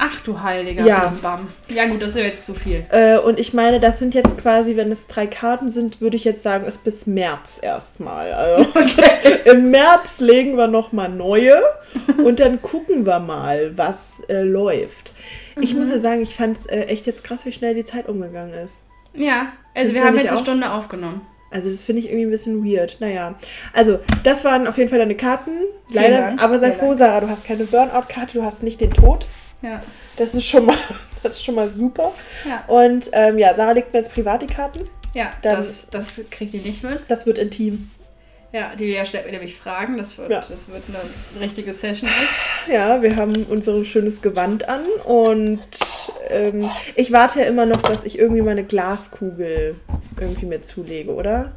Ach du heiliger Ja. Bam. Ja gut, das ist ja jetzt zu viel. Äh, und ich meine, das sind jetzt quasi, wenn es drei Karten sind, würde ich jetzt sagen, ist bis März erstmal. Also <laughs> <laughs> im März legen wir nochmal neue <laughs> und dann gucken wir mal, was äh, läuft. Ich muss ja sagen, ich fand es äh, echt jetzt krass, wie schnell die Zeit umgegangen ist. Ja, also Ist wir haben jetzt eine auch- Stunde aufgenommen. Also das finde ich irgendwie ein bisschen weird. Naja, also das waren auf jeden Fall deine Karten. Leider, Dank. aber sei froh, Sarah, du hast keine Burnout-Karte, du hast nicht den Tod. Ja. Das ist schon mal, <laughs> das ist schon mal super. Ja, Und ähm, ja, Sarah legt mir jetzt privat die Karten. ja Dann- das, das kriegt ihr nicht mit. Das wird intim. Ja, die Lea stellt mir nämlich Fragen. Das wird, Ja. das wird eine richtige Session jetzt. Ja, wir haben unser schönes Gewand an und ähm, ich warte ja immer noch, dass ich irgendwie meine Glaskugel irgendwie mir zulege, oder?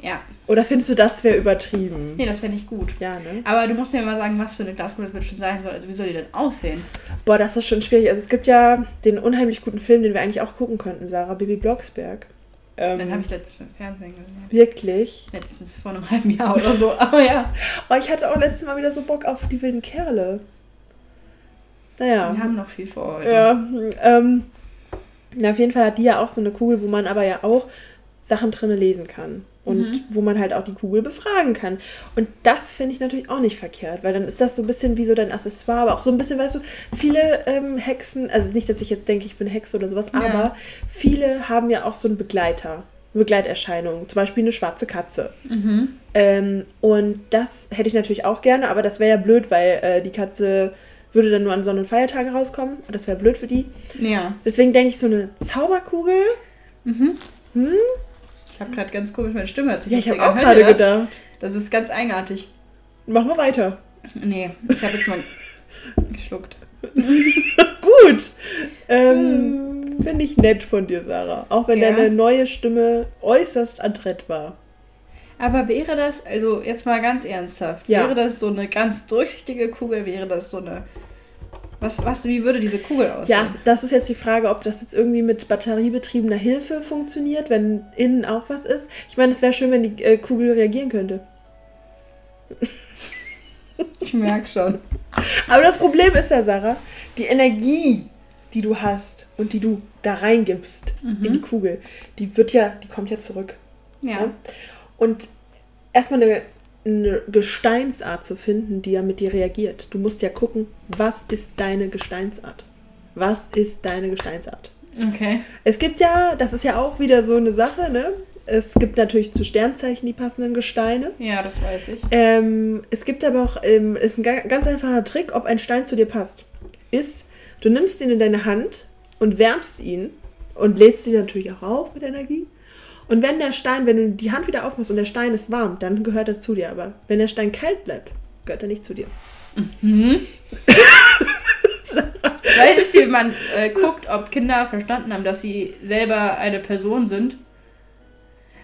Ja, Oder findest du, das wäre übertrieben? nee, das fände ich gut. Ja, ne? Aber du musst mir mal sagen, was für eine Glaskugel das bestimmt sein soll. Also wie soll die denn aussehen? Boah, das ist schon schwierig. Also es gibt ja den unheimlich guten Film, den wir eigentlich auch gucken könnten, Sarah, Bibi Blocksberg. Ähm, Den habe ich letztens im Fernsehen gesehen. Wirklich? Letztens vor einem halben Jahr oder so. <laughs> Aber ja, Oh, ich hatte auch letztes Mal wieder so Bock auf die wilden Kerle. Naja. wir haben noch viel vor heute. Ja, ähm, na, auf jeden Fall hat die ja auch so eine Kugel, wo man aber ja auch Sachen drinne lesen kann. Und Mhm. wo man halt auch die Kugel befragen kann. Und das finde ich natürlich auch nicht verkehrt, weil dann ist das so ein bisschen wie so dein Accessoire, aber auch so ein bisschen, weißt du, viele ähm, Hexen, also nicht, dass ich jetzt denke, ich bin Hexe oder sowas, Ja. aber viele haben ja auch so einen Begleiter, eine Begleiterscheinung, zum Beispiel eine schwarze Katze. Mhm. Ähm, und das hätte ich natürlich auch gerne, aber das wäre ja blöd, weil äh, die Katze würde dann nur an Sonn- und Feiertagen rauskommen. Und das wäre blöd für die. Ja. Deswegen denke ich, so eine Zauberkugel. Ich habe gerade ganz komisch meine Stimme. Hat sich Ja, ich habe auch gerade das, gedacht. Das ist ganz eigenartig. Mach mal weiter. Nee, ich habe jetzt mal <laughs> geschluckt. <laughs> Gut. Ähm, Finde ich nett von dir, Sarah. Auch wenn Ja. deine neue Stimme äußerst adrett war. Aber wäre das, also jetzt mal ganz ernsthaft, Ja. wäre das so eine ganz durchsichtige Kugel, wäre das so eine. Was, was, wie würde diese Kugel aussehen? Ja, das ist jetzt die Frage, ob das jetzt irgendwie mit batteriebetriebener Hilfe funktioniert, wenn innen auch was ist. Ich meine, es wäre schön, wenn die äh, Kugel reagieren könnte. Ich merke schon. Aber das Problem ist ja, Sarah, die Energie, die du hast und die du da reingibst in die Kugel, die wird ja, die kommt ja zurück. Ja. Ja. Und erstmal eine, eine Gesteinsart zu finden, die ja mit dir reagiert. Du musst ja gucken, was ist deine Gesteinsart? Was ist deine Gesteinsart? Okay. Es gibt ja, das ist ja auch wieder so eine Sache, ne? Es gibt natürlich zu Sternzeichen die passenden Gesteine. Ja, das weiß ich. Ähm, es gibt aber auch, ähm, ist ein ga- ganz einfacher Trick, ob ein Stein zu dir passt. Ist, du nimmst ihn in deine Hand und wärmst ihn und lädst ihn natürlich auch auf mit Energie. Und wenn der Stein, wenn du die Hand wieder aufmachst und der Stein ist warm, dann gehört er zu dir. Aber wenn der Stein kalt bleibt, gehört er nicht zu dir. <laughs> Weil wisst ihr, wie man äh, guckt, ob Kinder verstanden haben, dass sie selber eine Person sind?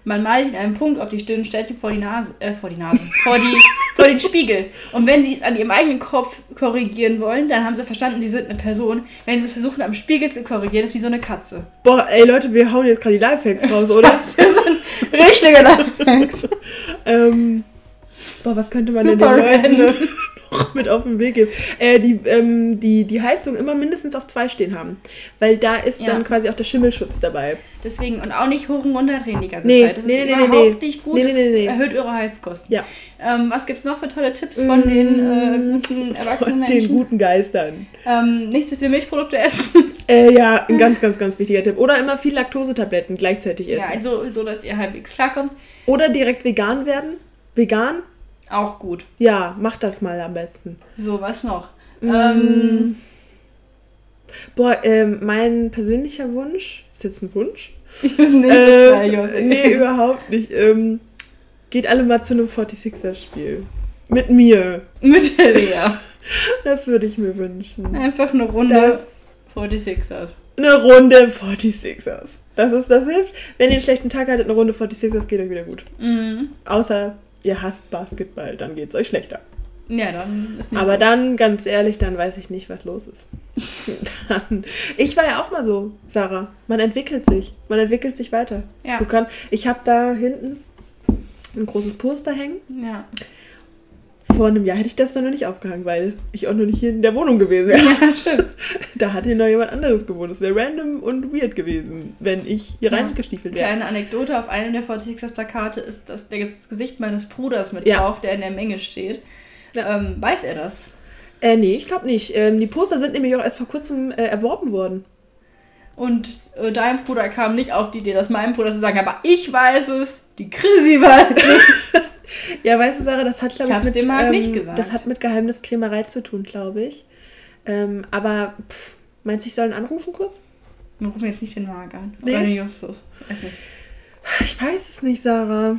Man malt ihnen einen Punkt auf die Stirn, stellt die vor die Nase, äh, vor die Nase, vor, die, <laughs> vor den Spiegel. Und wenn sie es an ihrem eigenen Kopf korrigieren wollen, dann haben sie verstanden, sie sind eine Person. Wenn sie versuchen, am Spiegel zu korrigieren, ist wie so eine Katze. Boah, ey Leute, wir hauen jetzt gerade die Lifehacks raus, oder? <laughs> Das ist ein richtiger Lifehack. <laughs> ähm, boah, was könnte man Super denn den Leuten <laughs> noch mit auf den Weg geben? Äh, die, ähm, die, die Heizung immer mindestens auf zwei stehen haben. Weil da ist Ja. dann quasi auch der Schimmelschutz dabei. Deswegen, und auch nicht hoch und runter drehen die ganze Nee, Zeit. Das nee, ist nee, überhaupt nee. nicht gut. Nee, nee, das erhöht eure Heizkosten. Ja. Ähm, was gibt es noch für tolle Tipps von den äh, guten erwachsenen Von den guten Geistern. Ähm, nicht zu viel Milchprodukte essen. <laughs> Äh, ja, ein ganz, ganz, ganz wichtiger Tipp. Oder immer viel Laktosetabletten gleichzeitig essen. ja, also so, dass ihr halbwegs klarkommt. Oder direkt vegan werden. Vegan? Auch gut. Ja, macht das mal am besten. So, was noch? Mm. Ähm, Boah, ähm, mein persönlicher Wunsch, ist jetzt ein Wunsch? <laughs> ich weiß nicht, Ähm, was da nee, überhaupt nicht. Ähm, geht alle mal zu einem 46er-Spiel. Mit mir. <laughs> Mit der Lea. Das würde ich mir wünschen. Einfach eine Runde Das, 46ers. eine Runde 46ers. Das ist, das hilft. Wenn ihr einen schlechten Tag hattet, eine Runde 46ers geht euch wieder gut. Mhm. Außer ihr hasst Basketball, dann geht es euch schlechter. Ja, dann ist nicht Aber gut. dann, ganz ehrlich, dann weiß ich nicht, was los ist. <laughs> dann, ich war ja auch mal so, Sarah. Man entwickelt sich. Man entwickelt sich weiter. Ja. Du kannst, ich habe da hinten ein großes Poster hängen. Ja. Vor einem Jahr hätte ich das dann noch nicht aufgehangen, weil ich auch noch nicht hier in der Wohnung gewesen wäre. ja, stimmt. <laughs> Da hat hier noch jemand anderes gewohnt. Das wäre random und weird gewesen, wenn ich hier Ja. reingestiefelt wäre. Kleine Anekdote, auf einem der 46ers Plakate ist das, das Gesicht meines Bruders mit Ja. drauf, der in der Menge steht. Ja. Ähm, weiß er das? Äh, nee, ich glaube nicht. Ähm, die Poster sind nämlich auch erst vor kurzem äh, erworben worden. Und äh, dein Bruder kam nicht auf die Idee, das meinem Bruder zu sagen, aber ich weiß es, die Chrissy weiß es. <laughs> Ja, weißt du, Sarah, das hat, glaube Ich ich, mit, dem Marc ähm, nicht gesagt. das hat mit Geheimniskrämerei zu tun, glaube ich. Ähm, aber pff, meinst du, ich soll ihn anrufen kurz? Wir rufen jetzt nicht den Marc an. Nee. Oder den Justus. Weiß nicht. Ich weiß es nicht, Sarah.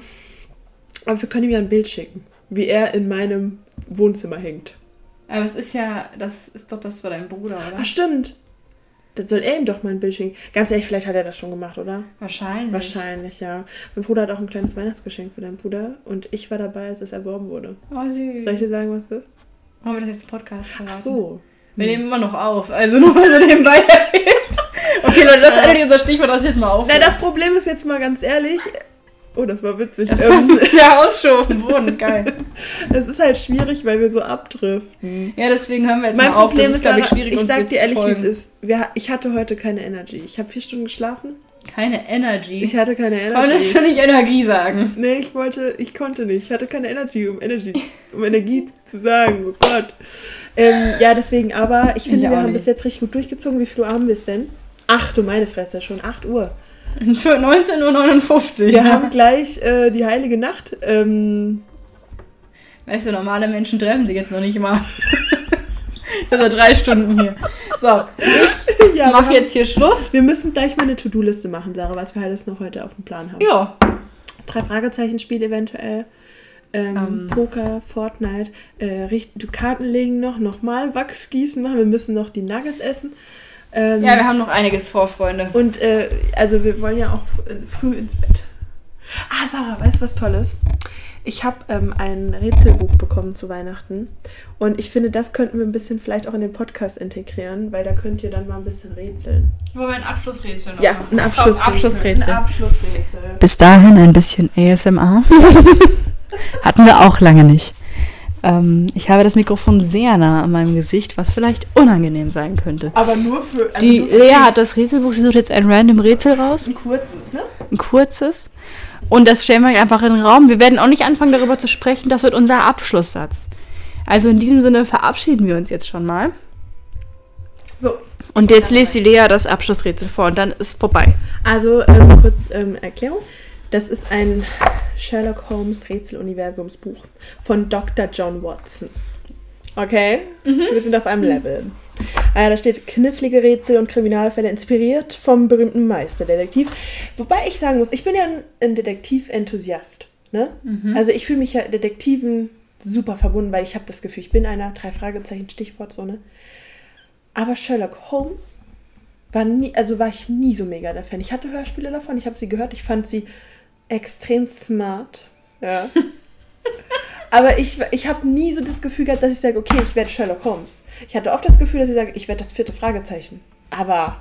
Aber wir können ihm ja ein Bild schicken, wie er in meinem Wohnzimmer hängt. Aber es ist ja, das ist doch das war dein Bruder, oder? Ach, stimmt. Dann soll er ihm doch mal ein Bild schicken. Ganz ehrlich, vielleicht hat er das schon gemacht, oder? Wahrscheinlich. Wahrscheinlich, ja. Mein Bruder hat auch ein kleines Weihnachtsgeschenk für deinen Bruder und ich war dabei, als es erworben wurde. Oh, süß. Soll ich dir sagen, was das ist? Wollen wir das jetzt im Podcast verraten? Ach so. Wir nehmen immer noch auf, also nur mal so nebenbei erwähnt. Okay, Leute, das ist eigentlich unser Stichwort, das wir jetzt mal auf. Na, das Problem ist jetzt mal ganz ehrlich. Oh, das war witzig. Das ähm, war <laughs> ja ausstoßen, Boden, <laughs> geil. es ist halt schwierig, weil wir so abdriften. Ja, deswegen hören wir jetzt mein mal auf. Problem das ist, glaube ich, schwierig, ich sag dir ehrlich, wie es ist. Wir, ich hatte heute keine Energy. Ich habe vier Stunden geschlafen. Keine Energy. Ich hatte keine Konntest Energy. du nicht Energie sagen? Nee, ich wollte, ich konnte nicht. Ich hatte keine Energy, um Energy, um Energie zu sagen. Oh Gott. Ähm, ja, deswegen, aber ich finde, Ich wir haben nicht. bis jetzt richtig gut durchgezogen. Wie viel Uhr haben wir es denn? Ach du meine Fresse, schon 8 Uhr. <laughs> Für 19.59 Uhr. Wir haben gleich äh, die heilige Nacht. Ähm, Weißt du, normale Menschen treffen sich jetzt noch nicht mal. <laughs> Also drei Stunden hier. So, <laughs> ja, ich wir, mach haben- jetzt hier Schluss. wir müssen gleich mal eine To-Do-Liste machen, Sarah, was wir alles noch heute auf dem Plan haben. Ja. Drei Fragezeichen-Spiel eventuell. Ähm, Ähm. Poker, Fortnite, äh, Karten legen noch, nochmal Wachsgießen machen. Wir müssen noch die Nuggets essen. Ähm, Ja, wir haben noch einiges vor, Freunde. Und äh, also wir wollen ja auch äh, früh ins Bett. Ah, Sarah, weißt du was Tolles? Ich habe ähm, ein Rätselbuch bekommen zu Weihnachten. Und ich finde, das könnten wir ein bisschen vielleicht auch in den Podcast integrieren, weil da könnt ihr dann mal ein bisschen rätseln. Wollen wir ein Abschlussrätsel noch Ja, ein Abschlussrätsel. Abschlussrätsel. Ein Abschlussrätsel. Bis dahin ein bisschen ASMR. <laughs> Hatten wir auch lange nicht. Ähm, ich habe das Mikrofon sehr nah an meinem Gesicht, was vielleicht unangenehm sein könnte. Aber nur für. Also Die nur für Lea hat das Rätselbuch, sie sucht jetzt ein random Rätsel raus, ein kurzes, ne? ein kurzes. Und das stellen wir einfach in den Raum. Wir werden auch nicht anfangen, darüber zu sprechen. Das wird unser Abschlusssatz. Also in diesem Sinne verabschieden wir uns jetzt schon mal. So, Und jetzt liest die Lea das Abschlussrätsel vor und dann ist vorbei. Also ähm, kurz ähm, Erklärung. Das ist ein Sherlock Holmes Rätseluniversumsbuch von Dr. John Watson. Okay? Wir sind auf einem Level. Äh, da steht knifflige Rätsel und Kriminalfälle inspiriert vom berühmten Meisterdetektiv. Wobei ich sagen muss, ich bin ja ein, Detektiv-Enthusiast. Ne? Also ich fühle mich ja Detektiven super verbunden, weil ich habe das Gefühl, ich bin einer, drei Fragezeichen, Stichwort so, ne? Aber Sherlock Holmes war nie, also war ich nie so mega der Fan. Ich hatte Hörspiele davon, ich habe sie gehört, ich fand sie extrem smart. Ja. <laughs> Aber ich, ich habe nie so das Gefühl gehabt, dass ich sage, okay, ich werde Sherlock Holmes. Ich hatte oft das Gefühl, dass ich sage, ich werde das vierte Fragezeichen. Aber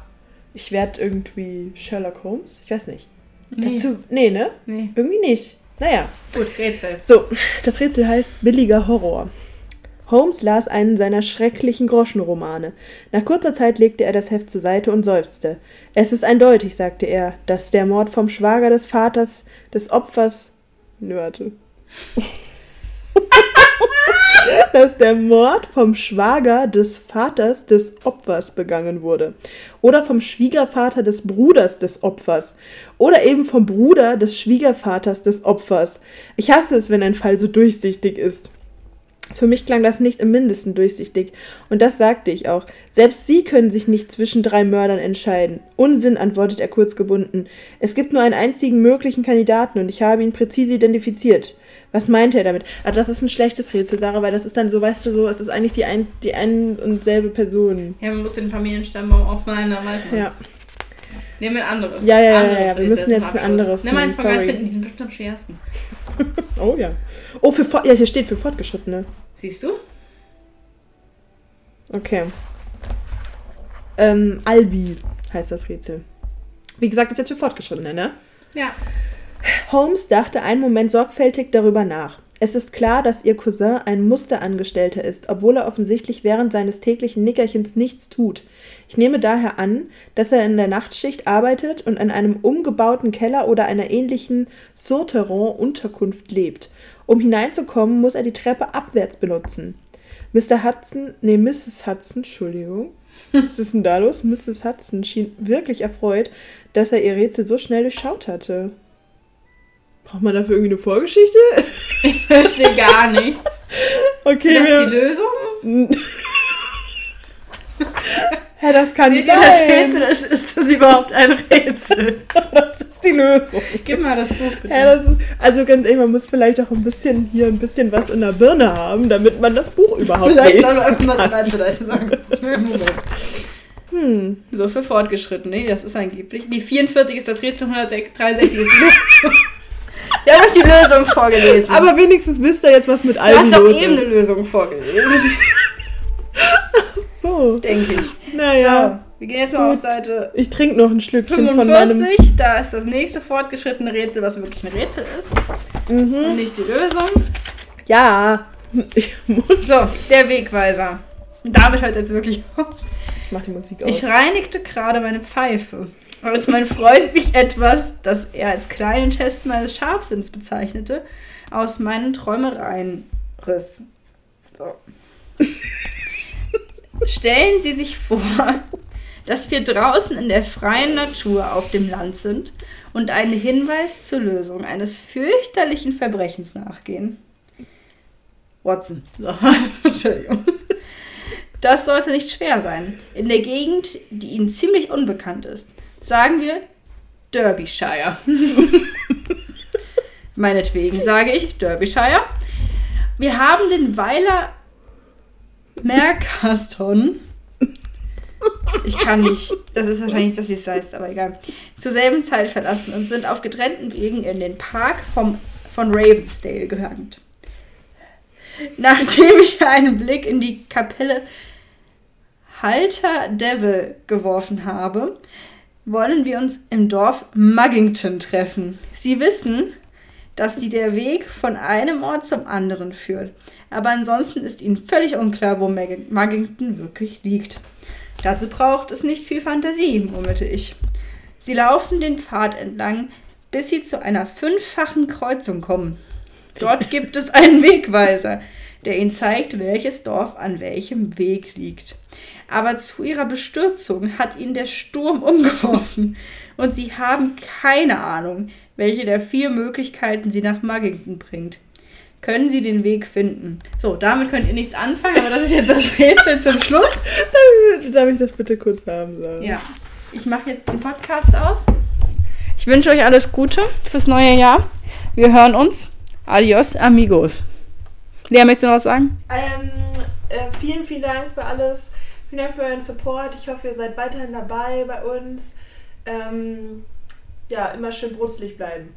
ich werde irgendwie Sherlock Holmes? Ich weiß nicht. Nee. Dazu, nee, ne? Nee. Irgendwie nicht. Naja. Gut, Rätsel. So, das Rätsel heißt Billiger Horror. Holmes las einen seiner schrecklichen Groschenromane. Nach kurzer Zeit legte er das Heft zur Seite und seufzte. Es ist eindeutig, sagte er, dass der Mord vom Schwager des Vaters des Opfers. Warte. <laughs> dass der Mord vom Schwager des Vaters des Opfers begangen wurde. Oder vom Schwiegervater des Bruders des Opfers. Oder eben vom Bruder des Schwiegervaters des Opfers. Ich hasse es, wenn ein Fall so durchsichtig ist. Für mich klang das nicht im Mindesten durchsichtig, und das sagte ich auch. Selbst Sie können sich nicht zwischen drei Mördern entscheiden. Unsinn, antwortet er kurzgebunden. Es gibt nur einen einzigen möglichen Kandidaten, und ich habe ihn präzise identifiziert. Was meinte er damit? Ah, das ist ein schlechtes Rätsel, Sarah, weil das ist dann so, weißt du, so, es ist eigentlich die ein, die ein und selbe Person. Ja, man muss den Familienstammbaum aufmalen, dann weiß man Ja. Nehmen wir ein anderes. Ja, ja, ja, Anderes ja, wir Rätsel müssen jetzt ein anderes Nimm eins nehmen, von ganz hinten, die sind bestimmt am schwersten. <laughs> Oh ja. Oh, für ja, hier steht für Fortgeschrittene. Siehst du? Okay. Ähm, Albi heißt das Rätsel. Wie gesagt, ist jetzt für Fortgeschrittene, ne? Ja. Holmes dachte einen Moment sorgfältig darüber nach. Es ist klar, dass ihr Cousin ein Musterangestellter ist, obwohl er offensichtlich während seines täglichen Nickerchens nichts tut. Ich nehme daher an, dass er in der Nachtschicht arbeitet und in einem umgebauten Keller oder einer ähnlichen Sauterrain-Unterkunft lebt. Um hineinzukommen, muss er die Treppe abwärts benutzen. Mr. Hudson, nee, Mrs. Hudson, Entschuldigung. <laughs> Was ist denn da los? Mrs. Hudson schien wirklich erfreut, dass er ihr Rätsel so schnell durchschaut hatte. Braucht man dafür irgendwie eine Vorgeschichte? Ich verstehe gar nichts. Okay, Das ist die wir, Lösung? <laughs> ja, das kann Seht sein. das Rätsel? Ist, ist das überhaupt ein Rätsel? <laughs> Das ist die Lösung. Gib mal das Buch bitte. Ja, das ist, also ganz ehrlich, man muss vielleicht auch ein bisschen hier ein bisschen was in der Birne haben, damit man das Buch überhaupt Vielleicht soll lesen man irgendwas kann. vielleicht sagen. Moment. <laughs> Hm. So, für Fortgeschritten. Nee, das ist angeblich. Die 44 ist das Rätsel, 163 ist die Lösung. Wir haben euch die Lösung vorgelesen. Aber wenigstens wisst ihr jetzt, was mit du allem hast doch los eben eine ist. Lösung vorgelesen, <laughs> So, denke ich. naja. So, wir gehen jetzt mal Gut. auf Seite Ich trinke noch ein Schlückchen von meinem... 45. Da ist das nächste fortgeschrittene Rätsel, was wirklich ein Rätsel ist. Mhm. Und nicht die Lösung. Ja, <laughs> ich muss... So, der Wegweiser. Und damit hört jetzt wirklich auf. Ich mach die Musik aus. Ich reinigte gerade meine Pfeife, als mein Freund mich etwas, das er als kleinen Test meines Scharfsinns bezeichnete, aus meinen Träumereien riss. So. <laughs> Stellen Sie sich vor, dass wir draußen in der freien Natur auf dem Land sind und einen Hinweis zur Lösung eines fürchterlichen Verbrechens nachgehen. Watson. So, <laughs> Entschuldigung. Das sollte nicht schwer sein. In der Gegend, die Ihnen ziemlich unbekannt ist. Sagen wir Derbyshire. <laughs> Meinetwegen sage ich Derbyshire. Wir haben den Weiler Mercaston. Ich kann nicht, das ist wahrscheinlich das, wie es heißt, aber egal. Zur selben Zeit verlassen und sind auf getrennten Wegen in den Park vom, von Ravensdale gelangt. Nachdem ich einen Blick in die Kapelle Halter Devil geworfen habe, wollen wir uns im Dorf Muggington treffen. Sie wissen, dass sie der Weg von einem Ort zum anderen führt. Aber ansonsten ist ihnen völlig unklar, wo Muggington wirklich liegt. Dazu braucht es nicht viel Fantasie, murmelte ich. Sie laufen den Pfad entlang, bis sie zu einer fünffachen Kreuzung kommen. Dort gibt es einen Wegweiser, der ihnen zeigt, welches Dorf an welchem Weg liegt. Aber zu ihrer Bestürzung hat ihn der Sturm <laughs> umgeworfen und sie haben keine Ahnung, welche der vier Möglichkeiten sie nach Muggington bringt. Können Sie den Weg finden? So, damit könnt ihr nichts anfangen, aber das ist jetzt das <laughs> Rätsel zum Schluss. <laughs> Darf ich das bitte kurz haben, Sarah? Ja, ich mache jetzt den Podcast aus. Ich wünsche euch alles Gute fürs neue Jahr. Wir hören uns. Adios, amigos. Lea, möchtest du noch was sagen? Ähm, äh, vielen, vielen Dank für alles. Vielen Dank für euren Support. Ich hoffe, ihr seid weiterhin dabei bei uns. Ähm, ja, immer schön brutzlig bleiben.